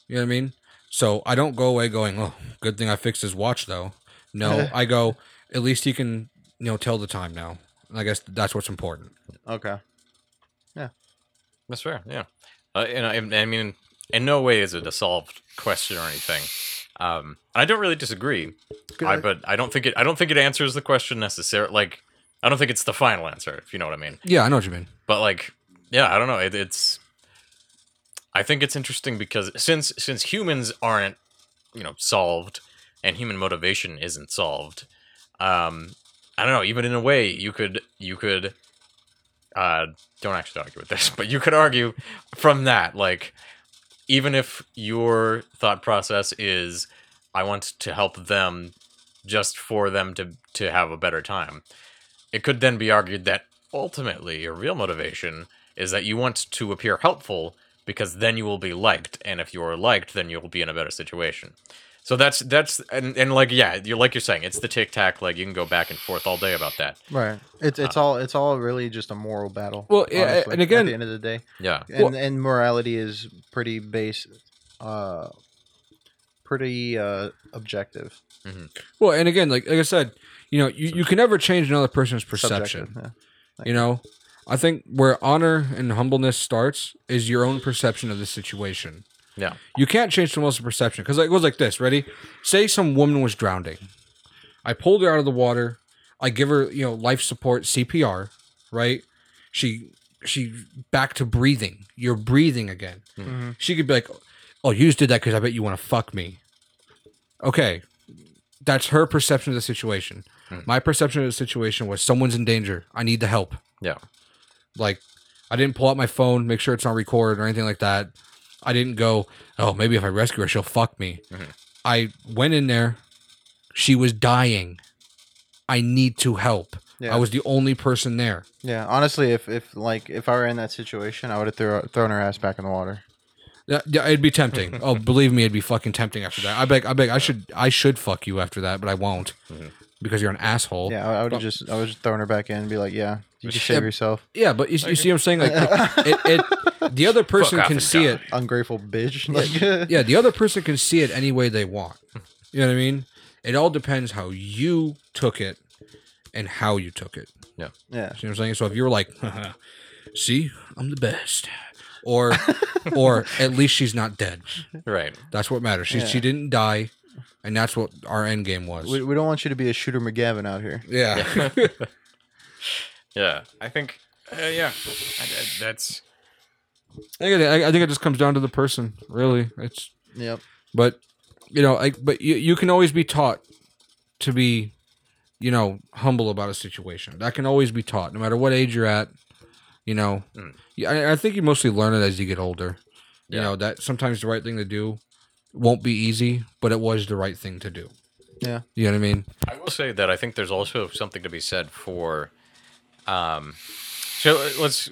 You know what I mean? So I don't go away going, "Oh, good thing I fixed his watch, though." No, I go, at least he can, you know, tell the time now. And I guess that's what's important. Okay. Yeah. That's fair. Yeah. Uh, and I, I mean, in no way is it a solved question or anything. Um, and I don't really disagree. I, but I don't think it. I don't think it answers the question necessarily. Like, I don't think it's the final answer. If you know what I mean. Yeah, I know what you mean. But like, yeah, I don't know. It, it's. I think it's interesting because since since humans aren't, you know, solved, and human motivation isn't solved, um, I don't know. Even in a way, you could you could, uh, don't actually argue with this, but you could argue from that, like, even if your thought process is, I want to help them, just for them to to have a better time, it could then be argued that ultimately your real motivation is that you want to appear helpful because then you will be liked and if you are liked then you'll be in a better situation so that's that's and, and like yeah you're like you're saying it's the tic tac like you can go back and forth all day about that Right. It's it's all it's all really just a moral battle. Well, yeah, honestly, and again- at the end of the day, yeah and Well- and morality is pretty base, uh, pretty uh objective. Well, and again, like like I said, you know, you, you can never change another person's perception. Subjective, yeah. You know, I think where honor and humbleness starts is your own perception of the situation. yeah You can't change someone else's perception because it goes like this. Ready? Say some woman was drowning. I pulled her out of the water. I give her, you know, life support CPR. Right? She she back to breathing. You're breathing again. Mhm. She could be like, "Oh, you just did that because I bet you want to fuck me." Okay, that's her perception of the situation. Hmm. My perception of the situation was someone's in danger. I need the help. yeah Like, I didn't pull out my phone, make sure it's on record or anything like that. I didn't go, oh, maybe if I rescue her, she'll fuck me. Mhm. I went in there. She was dying. I need to help. Yeah. I was the only person there. Yeah, honestly, if if like if I were in that situation, I would have throw, thrown her ass back in the water. Yeah, yeah, it'd be tempting. oh, believe me, it'd be fucking tempting after that. I beg, I beg, I should, I should fuck you after that, but I won't Mhm. Because you're an asshole. Yeah, I, I would Well- have just I would just thrown her back in and be like, yeah, you just Yeah. save yourself, Yeah, but you, you see what I'm saying? Like, it, it, the other person can see it. ungrateful bitch. Like, Yeah, the other person can see it any way they want. You know what I mean? It all depends how you took it and how you took it. yeah, Yeah. See what I'm saying? So if you were like, "See, I'm the best," or, or at least she's not dead. right That's what matters. She Yeah. she didn't die, and that's what our end game was. we, we don't want you to be a shooter McGavin out here. yeah. yeah i think uh, yeah I, I- that's I, think it- I I think it just comes down to the person, really. It's Yep. but you know, I but you you can always be taught to be, you know, humble about a situation. That can always be taught, no matter what age you're at. You know, Mm. I, I think you mostly learn it as you get older. You know that sometimes the right thing to do won't be easy, but it was the right thing to do. Yeah. You know what I mean? I will say that I think there's also something to be said for, um, so let's.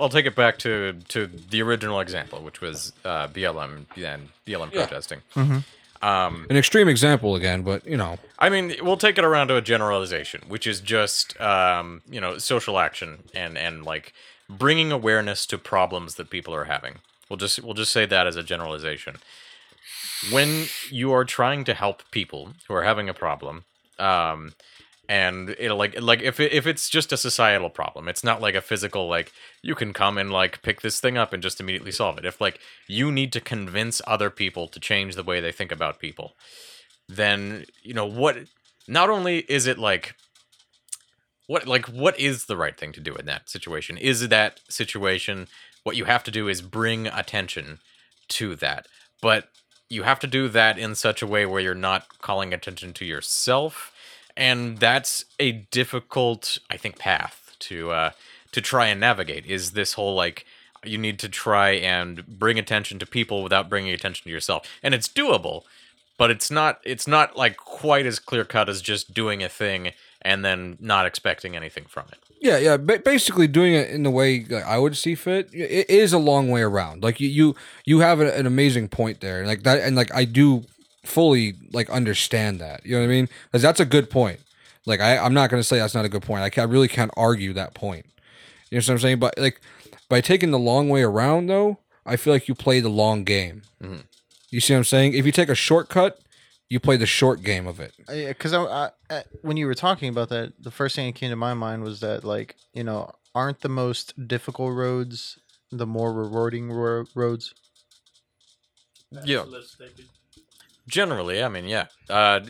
I'll take it back to to the original example, which was uh, BLM and BLM Yeah. protesting. Mhm. Um, An extreme example again, but you know, I mean, we'll take it around to a generalization, which is just um, you know social action and and like bringing awareness to problems that people are having. We'll just we'll just say that as a generalization. When you are trying to help people who are having a problem, um, and it like like if it, if it's just a societal problem, it's not like a physical like you can come and like pick this thing up and just immediately solve it. If like you need to convince other people to change the way they think about people, then you know what not only is it like what like what is the right thing to do in that situation? Is that situation what you have to do is bring attention to that, but you have to do that in such a way where you're not calling attention to yourself, and that's a difficult, I think, path to uh, to try and navigate. Is this whole like you need to try and bring attention to people without bringing attention to yourself, and it's doable, but it's not it's not like quite as clear cut as just doing a thing and then not expecting anything from it. Yeah, yeah. Ba- basically, doing it in the way like, I would see fit. It is a long way around. Like you, you, you have a- an amazing point there, like that, and like I do fully like understand that. You know what I mean? Because that's a good point. Like I, I'm not gonna say that's not a good point. I, can, I really can't argue that point. You know what I'm saying? But like by taking the long way around, though, I feel like you play the long game. Mhm. You see what I'm saying? If you take a shortcut, you play the short game of it. because I, I, I, when you were talking about that, the first thing that came to my mind was that like you know aren't the most difficult roads the more rewarding ro- roads? Yeah. Generally, I mean, yeah. Uh,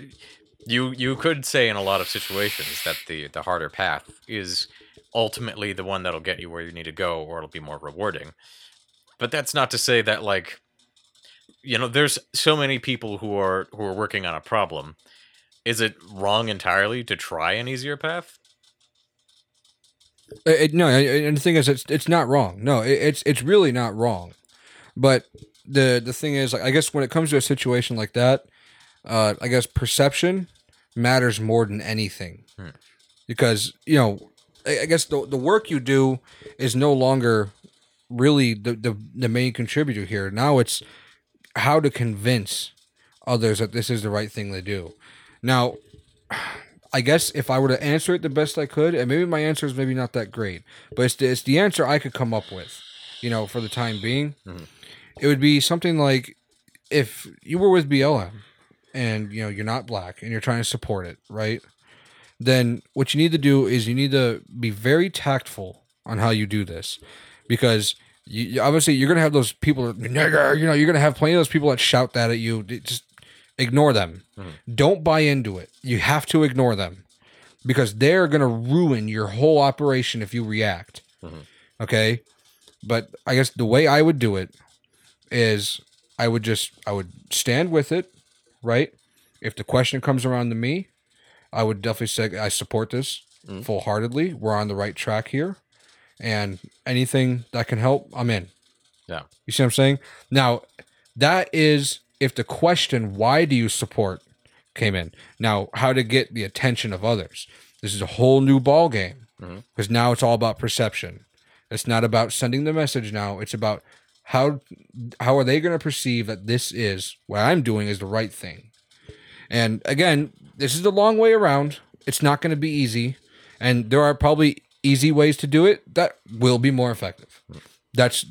you you could say in a lot of situations that the the harder path is ultimately the one that'll get you where you need to go, or it'll be more rewarding. But that's not to say that like, you know, there's so many people who are who are working on a problem. Is it wrong entirely to try an easier path? It, no, and the thing is, it's it's not wrong. No, it, it's it's really not wrong. But the the thing is, I guess when it comes to a situation like that, uh, I guess perception matters more than anything, Hmm. because you know, I, I guess the the work you do is no longer really the, the the main contributor here. Now it's how to convince others that this is the right thing to do. Now, I guess if I were to answer it the best I could, and maybe my answer is maybe not that great, but it's the, it's the answer I could come up with, you know, for the time being. Mhm. It would be something like if you were with BLM and, you know, you're not black and you're trying to support it, right? Then what you need to do is you need to be very tactful on how you do this because you, you- obviously you're going to have those people, nigger, you know, you're going to have plenty of those people that shout that at you. Just ignore them. Don't buy into it. You have to ignore them because they're going to ruin your whole operation if you react. Mhm. Okay? But I guess the way I would do it is I would just I would stand with it, right? If the question comes around to me, I would definitely say I support this Mhm. full-heartedly. We're on the right track here. And anything that can help, I'm in. Yeah. You see what I'm saying? Now, that is if the question why do you support came in. Now, how to get the attention of others. This is a whole new ball game because mm-hmm. now it's all about perception. It's not about sending the message now. It's about how how are they going to perceive that this is what I'm doing is the right thing. And again, this is a long way around. It's not going to be easy, and there are probably easy ways to do it that will be more effective. That's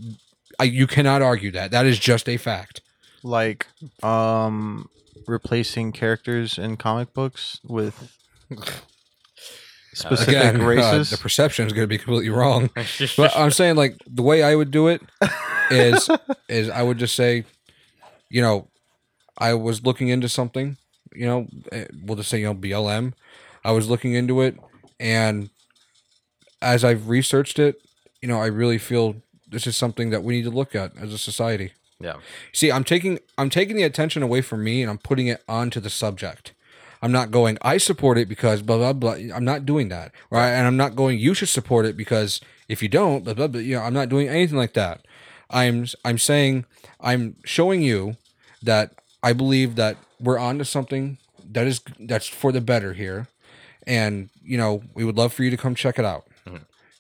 I, you cannot argue that. That is just a fact. Like um replacing characters in comic books with specific Again, uh, races. the perception is going to be completely wrong. but I'm saying like the way I would do it is is I would just say, you know, I was looking into something, you know, eh, we'll just say you know BLM. I was looking into it, and as I've researched it, you know, I really feel this is something that we need to look at as a society. yeah. See, I'm taking I'm taking the attention away from me and I'm putting it onto the subject. I'm not going. I support it because blah blah blah. I'm not doing that, right? And I'm not going. You should support it because if you don't, blah blah blah. You know, I'm not doing anything like that. I'm I'm saying I'm showing you that I believe that we're on to something that is that's for the better here, and you know we would love for you to come check it out.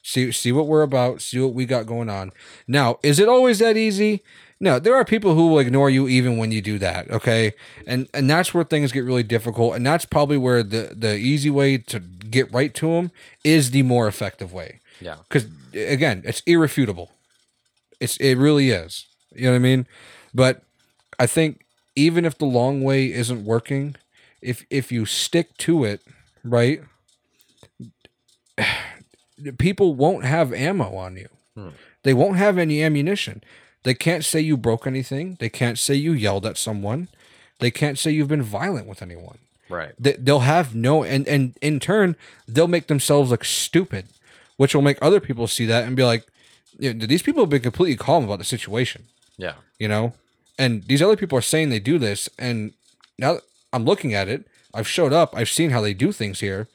See see what we're about. See what we got going on. Now, is it always that easy? No, there are people who will ignore you even when you do that. Okay, and and that's where things get really difficult, and that's probably where the the easy way to get right to them is the more effective way. Yeah. Because again, it's irrefutable. It's it really is. You know what I mean? But I think even if the long way isn't working, if if you stick to it, right? People won't have ammo on you. Hmm. They won't have any ammunition. They can't say you broke anything. They can't say you yelled at someone. They can't say you've been violent with anyone. Right. They, they'll have no, and and in turn, they'll make themselves look stupid, which will make other people see that and be like, you know, these people have been completely calm about the situation, Yeah. you know, and these other people are saying they do this, and now that I'm looking at it. I've showed up. I've seen how they do things here.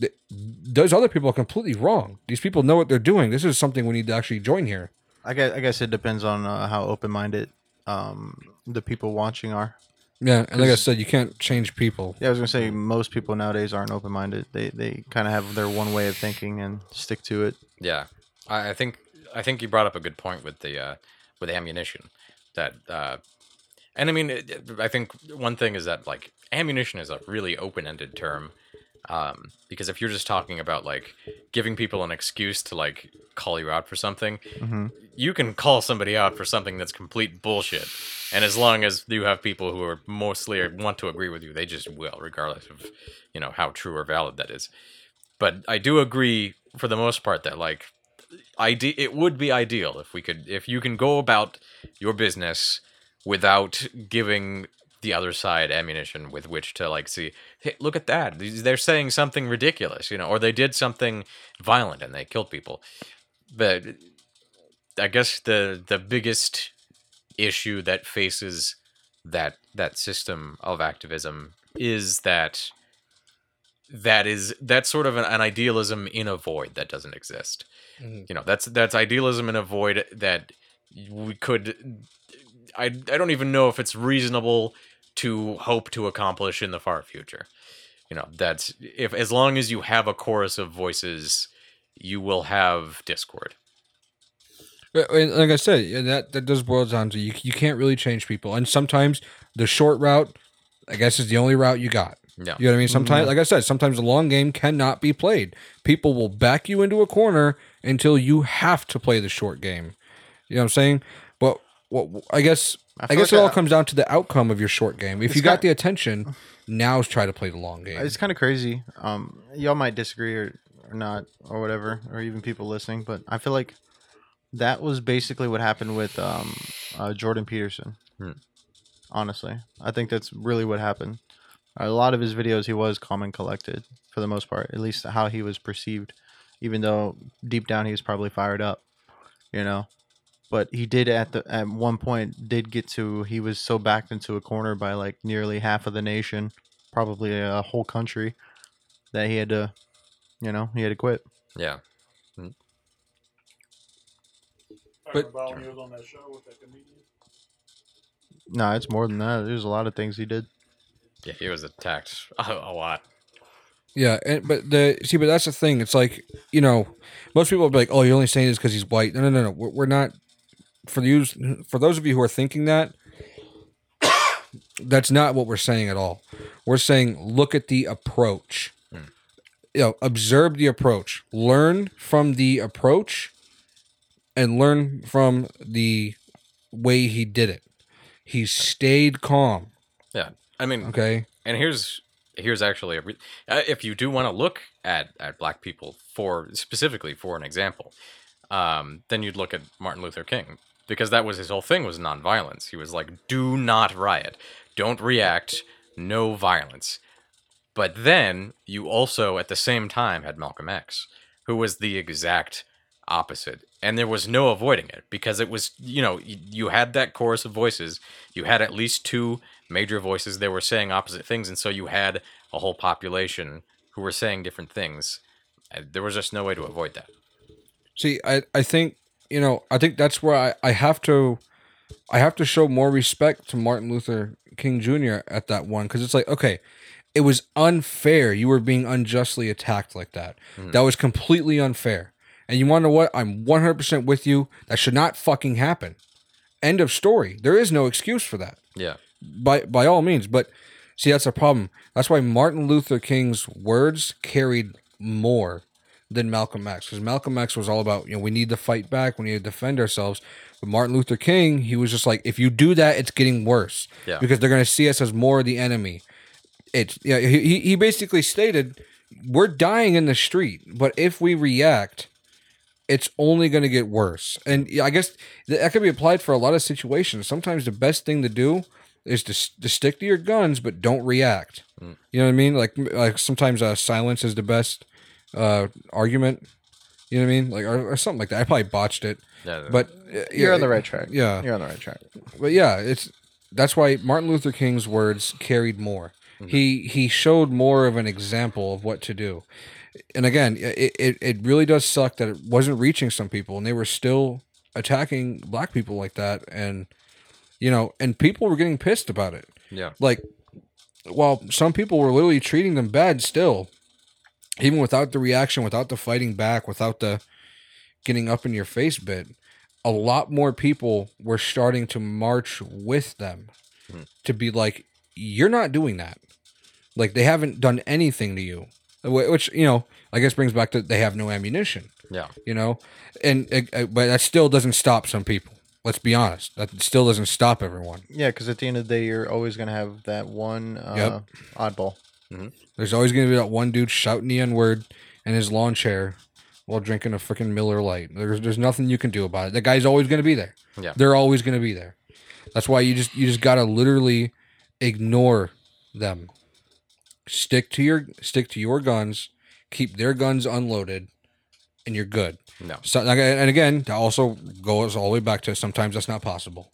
Th- Those other people are completely wrong. These people know what they're doing. This is something we need to actually join here. I guess I guess it depends on uh, how open minded um, the people watching are. Yeah, and like I said, you can't change people. Yeah, I was gonna say most people nowadays aren't open minded. They they kind of have their one way of thinking and stick to it. Yeah, I, I think I think you brought up a good point with the uh, with ammunition. That uh, and I mean, it, it- I think one thing is that like ammunition is a really open ended term. Um, because if you're just talking about like giving people an excuse to like call you out for something, hmm you can call somebody out for something that's complete bullshit. And as long as you have people who are mostly want to agree with you, they just will, regardless of you know how true or valid that is. But I do agree for the most part that like ide- it would be ideal if we could if you can go about your business without giving the other side ammunition with which to like see hey look at that. They're saying something ridiculous you know or they did something violent and they killed people. But i guess the the biggest issue that faces that that system of activism is that that is that's sort of an, an idealism in a void that doesn't exist. Mhm. you know that's that's idealism in a void that we could i i don't even know if it's reasonable to hope to accomplish in the far future you know that's if as long as you have a chorus of voices you will have discord Like I said, that that does boil down to you. You can't really change people, and sometimes the short route, I guess, is the only route you got. yeah You know what I mean? Sometimes, mm-hmm. like I said, sometimes the long game cannot be played. People will back you into a corner until you have to play the short game. You know what I'm saying? But what I guess I I, guess like it all I- comes down to the outcome of your short game. If you got got- the attention, now's try to play the long game. It's kind of crazy. Um, y'all might disagree or, or not or whatever, or even people listening, but I feel like that was basically what happened with um, uh, Jordan Peterson. Hmm. Honestly, I think that's really what happened. A lot of his videos, he was calm and collected for the most part, at least how he was perceived, even though deep down he was probably fired up, you know. But he did at the at one point did get to he was so backed into a corner by like nearly half of the nation, probably a whole country, that he had to, you know, he had to quit. yeah hmm. I But- remember when he was on that show with that comedian. No, it's more than that. There's a lot of things he did. yeah he was attacked a, a lot Yeah, and but the see, but that's the thing. It's like you know, most people will be like, "Oh, you're only saying this because he's white." No, no, no, no. We're, we're not. For you, for those of you who are thinking that, that's not what we're saying at all. We're saying look at the approach. You know, observe the approach. Learn from the approach, and learn from the way he did it. He stayed calm. yeah i mean Okay. and here's here's actually a re- uh, if you do want to look at at black people for specifically for an example um then you'd look at martin luther king because that was his whole thing was nonviolence. He was like do not riot. Don't react. No violence. But then you also at the same time had malcolm x who was the exact opposite. And there was no avoiding it because it was you know you, had that chorus of voices. You had at least two major voices that were saying opposite things. And so you had a whole population who were saying different things. Uh, there was just no way to avoid that. See, I, I think you know, I think that's where I, I have to I have to show more respect to Martin Luther King Jr. at that one because it's like, okay, it was unfair. You were being unjustly attacked like that. Mm. That was completely unfair. And you want to know what? I'm 100% with you. That should not fucking happen. End of story. There is no excuse for that yeah by by all means. But see, that's a problem. That's why Martin Luther King's words carried more than Malcolm X, because Malcolm X was all about you know we need to fight back, we need to defend ourselves. But Martin Luther King, he was just like, if you do that, it's getting worse Yeah. because they're going to see us as more of the enemy. It's yeah. He he- he basically stated, we're dying in the street, but if we react. It's only going to get worse, and yeah, I guess that could be applied for a lot of situations. Sometimes the best thing to do is to, to stick to your guns, but don't react. Mm. You know what I mean? Like like sometimes uh, silence is the best uh, argument. You know what I mean? Like or, or something like that. I probably botched it, Yeah, but uh, You're yeah, on the right track. Yeah, You're on the right track. but yeah, it's that's why Martin Luther King's words carried more. Mhm. He he showed more of an example of what to do. And again, it, it it really does suck that it wasn't reaching some people and they were still attacking black people like that and you know, and people were getting pissed about it. yeah, Like while some people were literally treating them bad still, even without the reaction, without the fighting back, without the getting up in your face bit, a lot more people were starting to march with them Hmm. to be like, you're not doing that. Like they haven't done anything to you, which you know, I guess brings back to they have no ammunition. yeah, You know, and uh, but that still doesn't stop some people. Let's be honest, that still doesn't stop everyone. Yeah, because at the end of the day, you're always gonna have that one uh, Yep. oddball. Mm-hmm. There's always going to be that one dude shouting the N word in his lawn chair while drinking a freaking Miller Lite. There's there's nothing you can do about it. The guy's always going to be there. Yeah. They're always going to be there. That's why you just you just got to literally ignore them. Stick to your stick to your guns. Keep their guns unloaded, and you're good. no, So, and again, that also goes all the way back to sometimes that's not possible.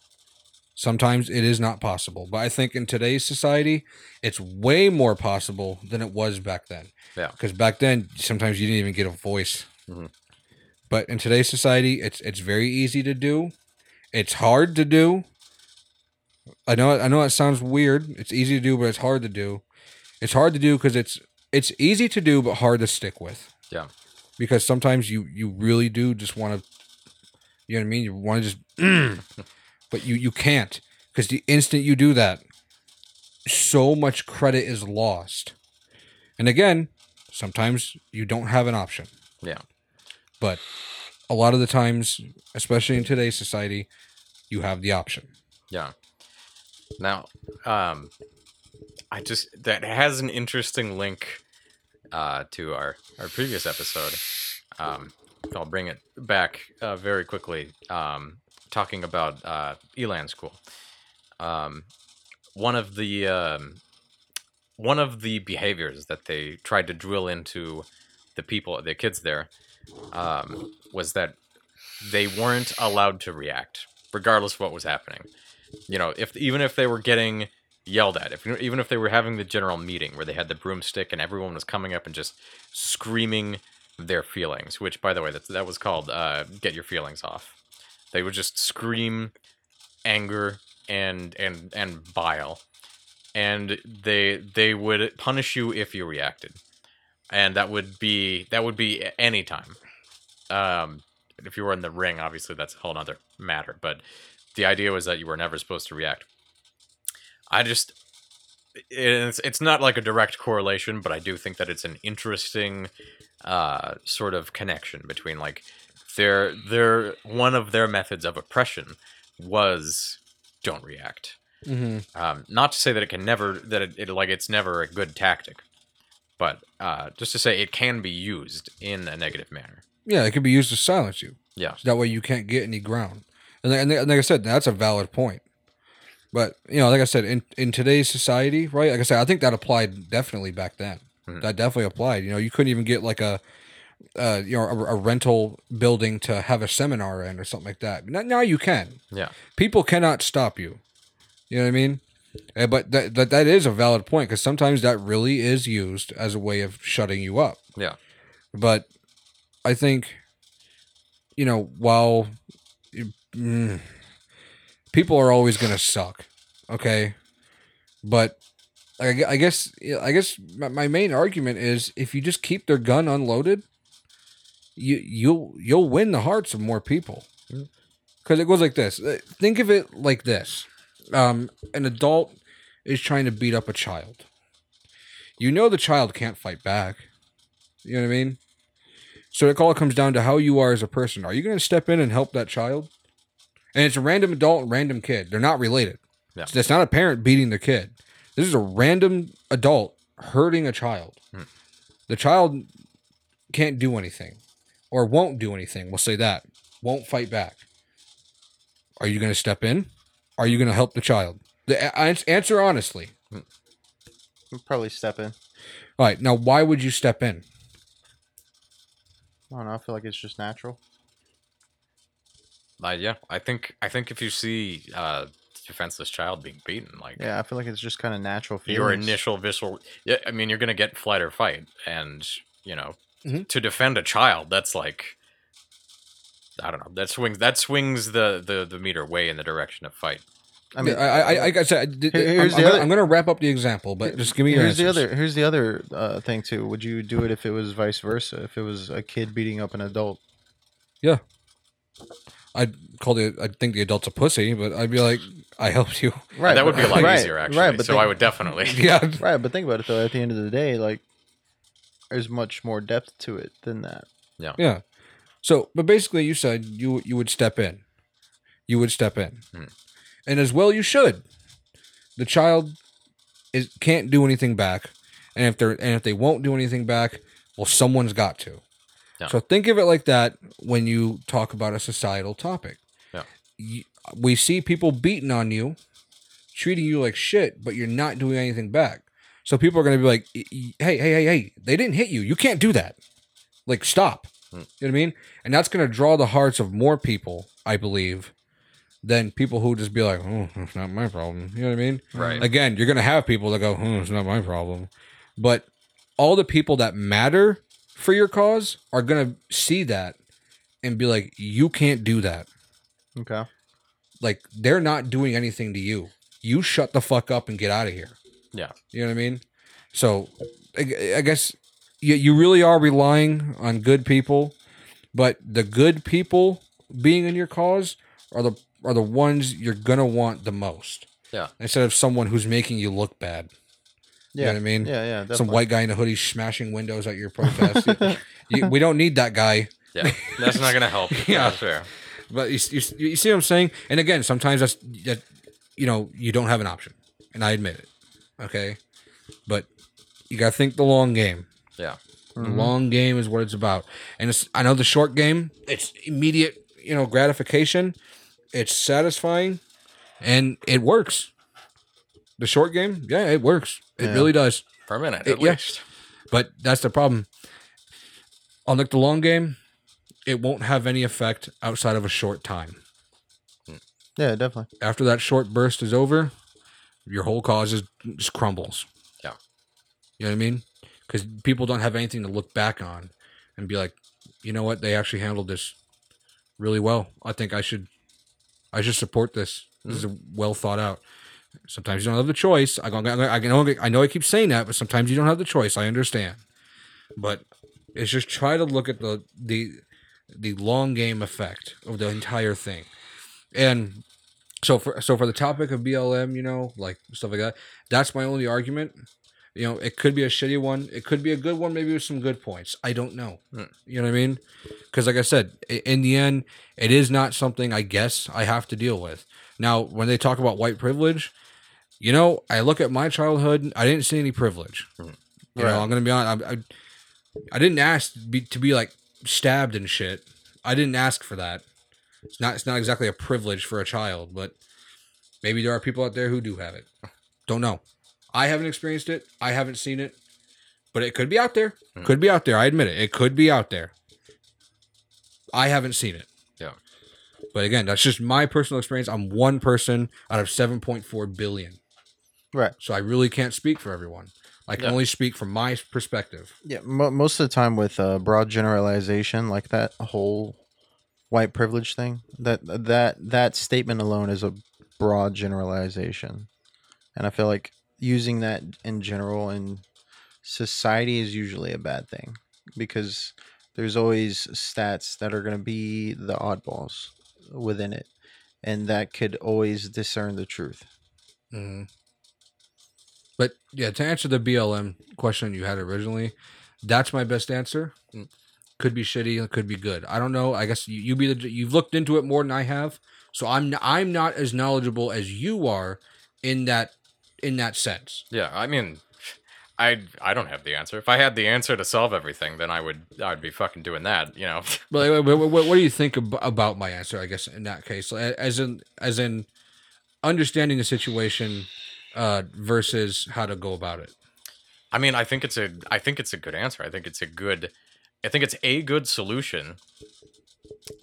Sometimes it is not possible. But I think in today's society, it's way more possible than it was back then. Yeah. Because back then, sometimes you didn't even get a voice. Mhm. But in today's society, it's it's very easy to do. It's hard to do. I know I know it sounds weird. It's easy to do, but it's hard to do. It's hard to do because it's it's easy to do, but hard to stick with yeah, because sometimes you you really do just want to you know what i mean you want to just but you you can't because the instant you do that so much credit is lost and again sometimes you don't have an option yeah, but a lot of the times especially in today's society you have the option yeah. Now, um, I just that has an interesting link uh, to our our previous episode. Um, I'll bring it back uh, very quickly. Um, talking about uh, Elan School. Um, one of the um, one of the behaviors that they tried to drill into the people, the kids there, um, was that they weren't allowed to react, regardless of what was happening. You know, if even if they were getting yelled at, if even if they were having the general meeting where they had the broomstick and everyone was coming up and just screaming their feelings, which, by the way, that that was called uh, "Get Your Feelings Off." They would just scream anger and and and bile, and they they would punish you if you reacted, and that would be that would be any time. Um, if you were in the ring, obviously that's a whole other matter, but the idea was that you were never supposed to react. I just it's it's not like a direct correlation, but I do think that it's an interesting uh, sort of connection between like their their one of their methods of oppression was don't react. mm-hmm. Um, not to say that it can never that it, it like it's never a good tactic, but uh, just to say it can be used in a negative manner. yeah it can be used to silence you Yeah. So that way you can't get any ground. And, like- and and like I said, that's a valid point. But you know, like I said, in in today's society, right? Like I said, I think that applied definitely back then. Mhm. That definitely applied. You know, you couldn't even get like a, uh, you know, a, a rental building to have a seminar in or something like that. Now, now you can. Yeah. People cannot stop you. You know what I mean? Eh, But that, that that is a valid point because sometimes that really is used as a way of shutting you up. Yeah. But I think, you know, while mm, people are always gonna suck, okay, but I, I guess I guess my, my main argument is if you just keep their gun unloaded, you you'll you'll win the hearts of more people. Because it goes like this. Think of it like this: um, an adult is trying to beat up a child. You know the child can't fight back. You know what I mean? So it all comes down to how you are as a person. Are you going to step in and help that child? And it's a random adult and random kid. They're not related. Yeah. So It's not a parent beating the kid. This is a random adult hurting a child. Hmm. The child can't do anything or won't do anything. We'll say that. Won't fight back. Are you going to step in? Are you going to help the child? The answer honestly. We'll probably step in. All right, now why would you step in? I don't know. I feel like it's just natural. Uh, yeah, I think I think if you see uh, defenseless child being beaten, like Yeah, I feel like it's just kind of natural feelings. your initial visceral, yeah, I mean, you're gonna get flight or fight, and you know, Mhm. to defend a child, that's like, I don't know, that swings that swings the the the meter way in the direction of fight. I mean, I, I, I, like I said, I- Here- here's I'm, the I'm, other- gonna, I'm gonna wrap up the example, but just give me your here's the other. Here's the other uh, thing too. Would you do it if it was vice versa? If it was a kid beating up an adult? Yeah, I'd call the, I think the adult's a pussy, but I'd be like, I helped you. Right. that would be a lot right, easier, actually. Right, but so think, I would definitely. Yeah, Right, but think about it though. At the end of the day, like, there's much more depth to it than that. yeah. Yeah. So, but basically, you said you you would step in, you would step in, Hmm. and as well you should. The child is can't do anything back, and if they're and if they won't do anything back, well, someone's got to. Yeah. So think of it like that when you talk about a societal topic. Yeah. You- we see people beating on you, treating you like shit, but you're not doing anything back. So people are going to be like, "E- e- "Hey, hey, hey, hey! They didn't hit you. You can't do that. Like, stop." Hmm. You know what I mean? And that's going to draw the hearts of more people, I believe, than people who just be like, "Oh, it's not my problem." You know what I mean? Right. Again, you're going to have people that go, "Oh, it's not my problem," but all the people that matter for your cause are going to see that and be like, "You can't do that." Okay. Like they're not doing anything to you. You shut the fuck up and get out of here. Yeah. You know what I mean? So I, I guess you, you really are relying on good people, but the good people being in your cause are the are the ones you're gonna want the most. Yeah. Instead of someone who's making you look bad. Yeah. You know what I mean? Yeah, yeah. Definitely. Some white guy in a hoodie smashing windows at your protest. You- we don't need that guy. Yeah, that's not gonna help. Yeah. that's fair. But you, you, you see what I'm saying? And again, sometimes that's that, you know, you don't have an option, and I admit it. Okay, but you got to think the long game. Yeah. The Mhm. long game is what it's about, and it's I know the short game. It's immediate, you know, gratification. It's satisfying, and it works. The short game, yeah, it works. It Yeah. really does. For a minute, It- at yeah. least. But that's the problem. Unlike the long game, it won't have any effect outside of a short time. Yeah, definitely. after that short burst is over, your whole cause is just crumbles. Yeah. You know what I mean? Because people don't have anything to look back on and be like, you know what, they actually handled this really well. I think I should, I should support this. This is mm-hmm. well thought out. Sometimes you don't have the choice. I, go- I know, I know, I keep saying that, but sometimes you don't have the choice. I understand, but it's just try to look at the the the long game effect of the entire thing, and so for so for the topic of BLM, you know, like stuff like that, that's my only argument. You know, it could be a shitty one, it could be a good one, maybe with some good points. I don't know. Hmm. You know what I mean? Because like I said, in the end, it is not something I guess I have to deal with. Now, when they talk about white privilege, you know, I look at my childhood, I didn't see any privilege. Hmm. You Right. know, I'm gonna be honest. I, I, I didn't ask to be, to be like stabbed and shit. I didn't ask for that. It's not. It's not exactly a privilege for a child, but maybe there are people out there who do have it. Don't know. I haven't experienced it. I haven't seen it, but it could be out there. Hmm. Could be out there. I admit it. It could be out there. I haven't seen it. Yeah. But again, that's just my personal experience. I'm one person out of 7.4 billion. Right. So I really can't speak for everyone. I can Yeah. only speak from my perspective. Yeah, mo- most of the time with uh, broad generalization, like that whole white privilege thing, that that that statement alone is a broad generalization, and I feel like using that in general in society is usually a bad thing because there's always stats that are going to be the oddballs within it, and that could always discern the truth. hmm But yeah, to answer the BLM question you had originally, that's my best answer. Could be shitty, it could be good. I don't know. I guess you, you be the you've looked into it more than I have, so I'm I'm not as knowledgeable as you are in that in that sense. Yeah, I mean, I I don't have the answer. If I had the answer to solve everything, then I would I'd be fucking doing that. You know. But what, what, what do you think ab- about my answer? I guess in that case, as in as in, understanding the situation uh, versus how to go about it. I mean, I think it's a I think it's a good answer. I think it's a good I think it's a good solution.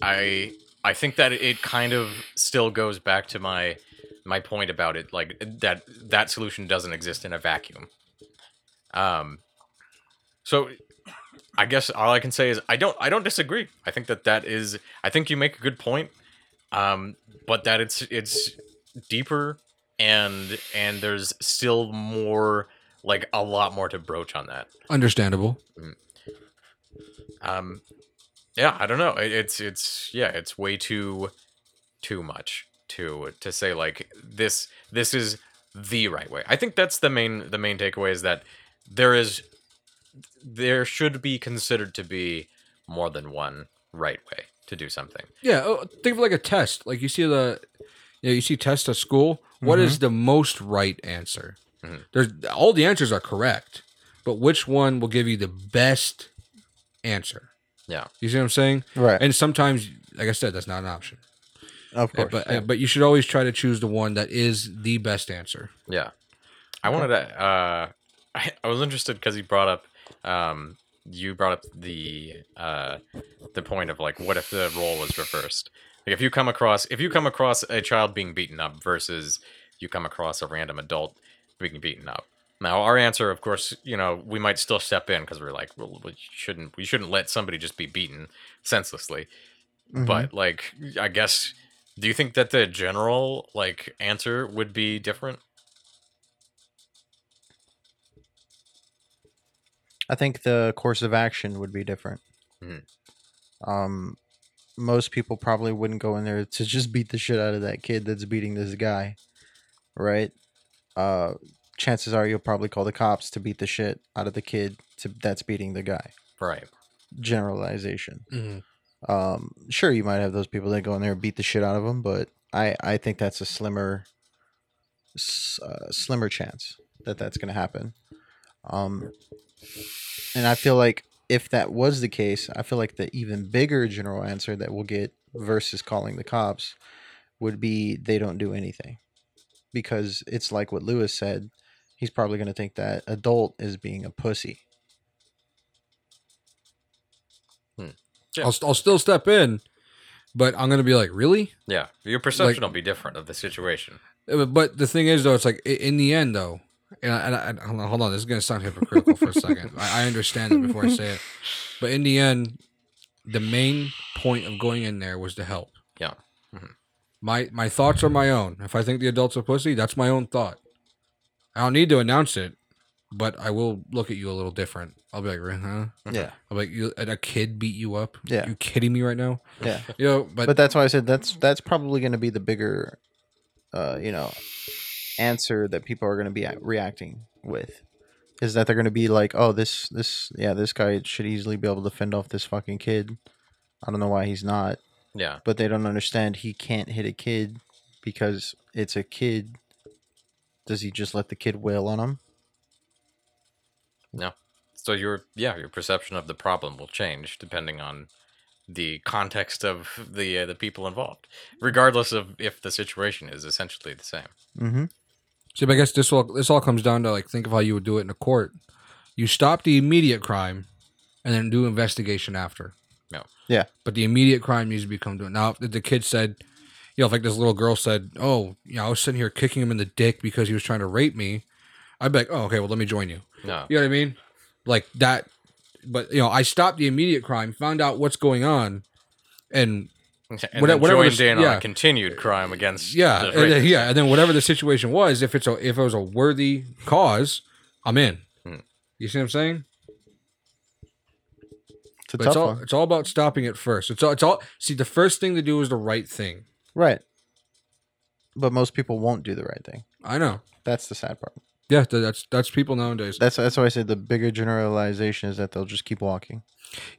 I I think that it kind of still goes back to my my point about it like that that solution doesn't exist in a vacuum. Um so I guess all I can say is I don't I don't disagree. I think that that is I think you make a good point. Um but that it's it's deeper and and there's still more like a lot more to broach on that. Understandable. Um, yeah, I don't know. It, it's it's yeah, it's way too too much to to say like this this is the right way. I think that's the main the main takeaway is that there is there should be considered to be more than one right way to do something. Yeah, oh, think of like a test. Like you see the, you, know, you see tests at school. What is the most right answer? Mhm. There's all the answers are correct, but which one will give you the best answer? Yeah. You see what I'm saying? Right. And sometimes, like I said, that's not an option. of course. but yeah. uh, but you should always try to choose the one that is the best answer. Yeah. I wanted to uh I, I was interested because he brought up um you brought up the uh the point of like what if the role was reversed? Like if you come across if you come across a child being beaten up versus you come across a random adult being beaten up. Now our answer of course, you know, we might still step in because we're like well, we shouldn't we shouldn't let somebody just be beaten senselessly. Mhm. But like I guess do you think that the general like answer would be different? I think the course of action would be different. Mhm. Um, most people probably wouldn't go in there to just beat the shit out of that kid that's beating this guy, right? Uh, chances are you'll probably call the cops to beat the shit out of the kid to, that's beating the guy. Right. Generalization. Mm-hmm. Um, sure, you might have those people that go in there and beat the shit out of them, but I I think that's a slimmer, uh, slimmer chance that that's going to happen. Um, and I feel like if that was the case, I feel like the even bigger general answer that we'll get versus calling the cops would be they don't do anything, because it's like what Lewis said. He's probably going to think that adult is being a pussy. Yeah. I'll I'll still step in, but I'm gonna be like, really? Yeah, your perception Like- will be different of the situation. Uh, But the thing is, though, it's like in the end, though, and, I, and I, hold on, hold on, this is gonna sound hypocritical for a second. I, I understand it before I say it, but in the end, the main point of going in there was to help. Yeah. Mhm. My my thoughts are my own. If I think the adult's a pussy, that's my own thought. I don't need to announce it, but I will look at you a little different. I'll be like, "Really, huh? Yeah, I'll be like, you, a kid beat you up? Yeah. You kidding me right now? yeah. You know, but, but that's why I said that's that's probably going to be the bigger, uh, you know, answer that people are going to be a- reacting with, is that they're going to be like, oh, this this yeah, this guy should easily be able to fend off this fucking kid. I don't know why he's not, Yeah, but they don't understand he can't hit a kid because it's a kid. Does he just let the kid wail on him? no. So your yeah your perception of the problem will change depending on the context of the uh, the people involved, regardless of if the situation is essentially the same. Mm-hmm. See, but I guess this all this all comes down to like think of how you would do it in a court. You stop the immediate crime, and then do investigation after. No. Yeah. But the immediate crime needs to become doing. Now, if the kid said, you know, if like this little girl said, "Oh, you know, I was sitting here kicking him in the dick because he was trying to rape me," I'd be like, "Oh, okay, well, let me join you." No. You know what I mean? Like that. But you know, I stopped the immediate crime, found out what's going on, and And Whatever- then whatever joined the- in on a continued crime against yeah, the and then, yeah, and then whatever the situation was, if it's a if it was a worthy cause, I'm in. Hmm. You see what I'm saying? It's a tough it's all one, it's all about stopping it first. It's all it's all see the first thing to do is the right thing. Right? But most people won't do the right thing. I know. That's the sad part. Yeah, th- that's that's people nowadays. That's that's why I said the bigger generalization is that they'll just keep walking.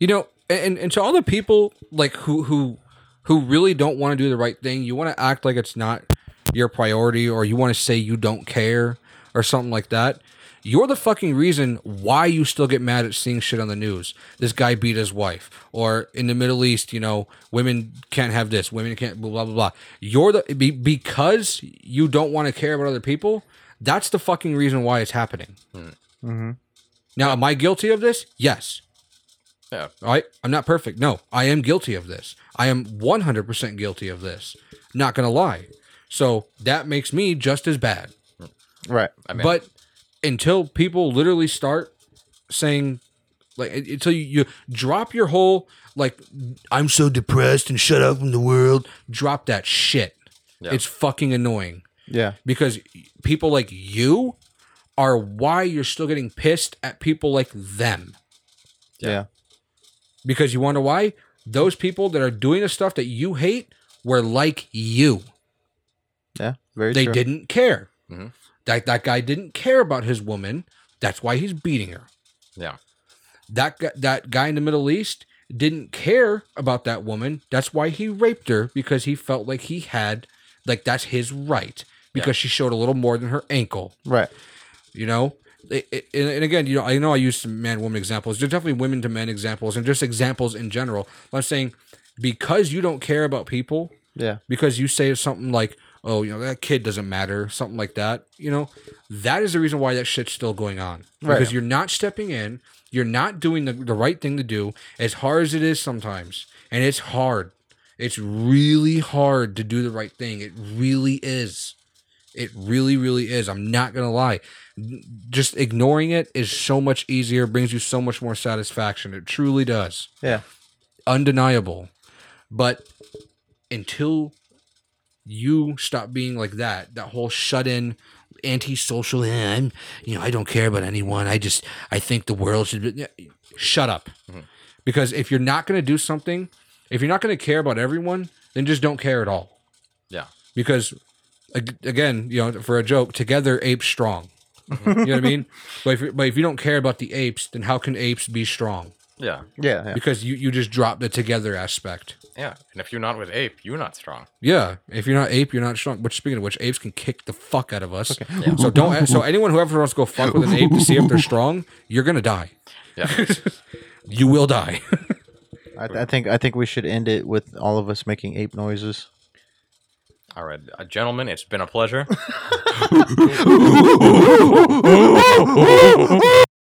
You know, and and to all the people like who who who really don't want to do the right thing, you want to act like it's not your priority, or you want to say you don't care, or something like that. You're the fucking reason why you still get mad at seeing shit on the news. This guy beat his wife, or in the Middle East, you know, women can't have this, women can't blah blah blah. blah. You're the be, because you don't want to care about other people. That's the fucking reason why it's happening. Hmm. Mm-hmm. Now, am I guilty of this? Yes. Yeah. All right. I'm not perfect. No, I am guilty of this. I am 100% guilty of this. Not going to lie. So that makes me just as bad. Right. I mean, But until people literally start saying, like, until you, you drop your whole, like, I'm so depressed and shut up from the world, drop that shit. Yeah. It's fucking annoying Yeah. because people like you are why you're still getting pissed at people like them. Yeah. Because you wonder why? Those people that are doing the stuff that you hate were like you. Yeah. Very They true. didn't care. Mhm. That that guy didn't care about his woman. That's why he's beating her. yeah. That gu- that guy in the Middle East didn't care about that woman. That's why he raped her because he felt like he had like that's his right because she showed a little more than her ankle. Right. you know It- it- and and again you know i know i use some man woman examples there's definitely women to men examples and just examples in general But i'm saying because you don't care about people Yeah. because you say something like oh you know that kid doesn't matter something like that you know that is the reason why that shit's still going on. Right. because you're not stepping in you're not doing the, the right thing to do as hard as it is sometimes and it's hard. It's really hard to do the right thing. It really is. It really really is. I'm not gonna lie. Just ignoring it is so much easier brings you so much more satisfaction. It truly does. Yeah. undeniable. But until you stop being like that, that whole shut in, antisocial, I'm, you know, I don't care about anyone. I just, I think the world should be, shut up. Mm-hmm. Because if you're not going to do something, if you're not going to care about everyone, then just don't care at all. Yeah. Because again, you know, for a joke, together apes strong. you know what I mean? But if, but if you don't care about the apes, then how can apes be strong? Yeah. Yeah. Yeah. Because you, you just drop the together aspect. Yeah. And if you're not with ape, you're not strong. Yeah, if you're not ape, you're not strong. Which speaking of which, apes can kick the fuck out of us. So don't. So anyone who ever wants to go fuck with an ape to see if they're strong, you're gonna die. Yeah. You will die. I, I think I think we should end it with all of us making ape noises. All right, uh, gentlemen, it's been a pleasure.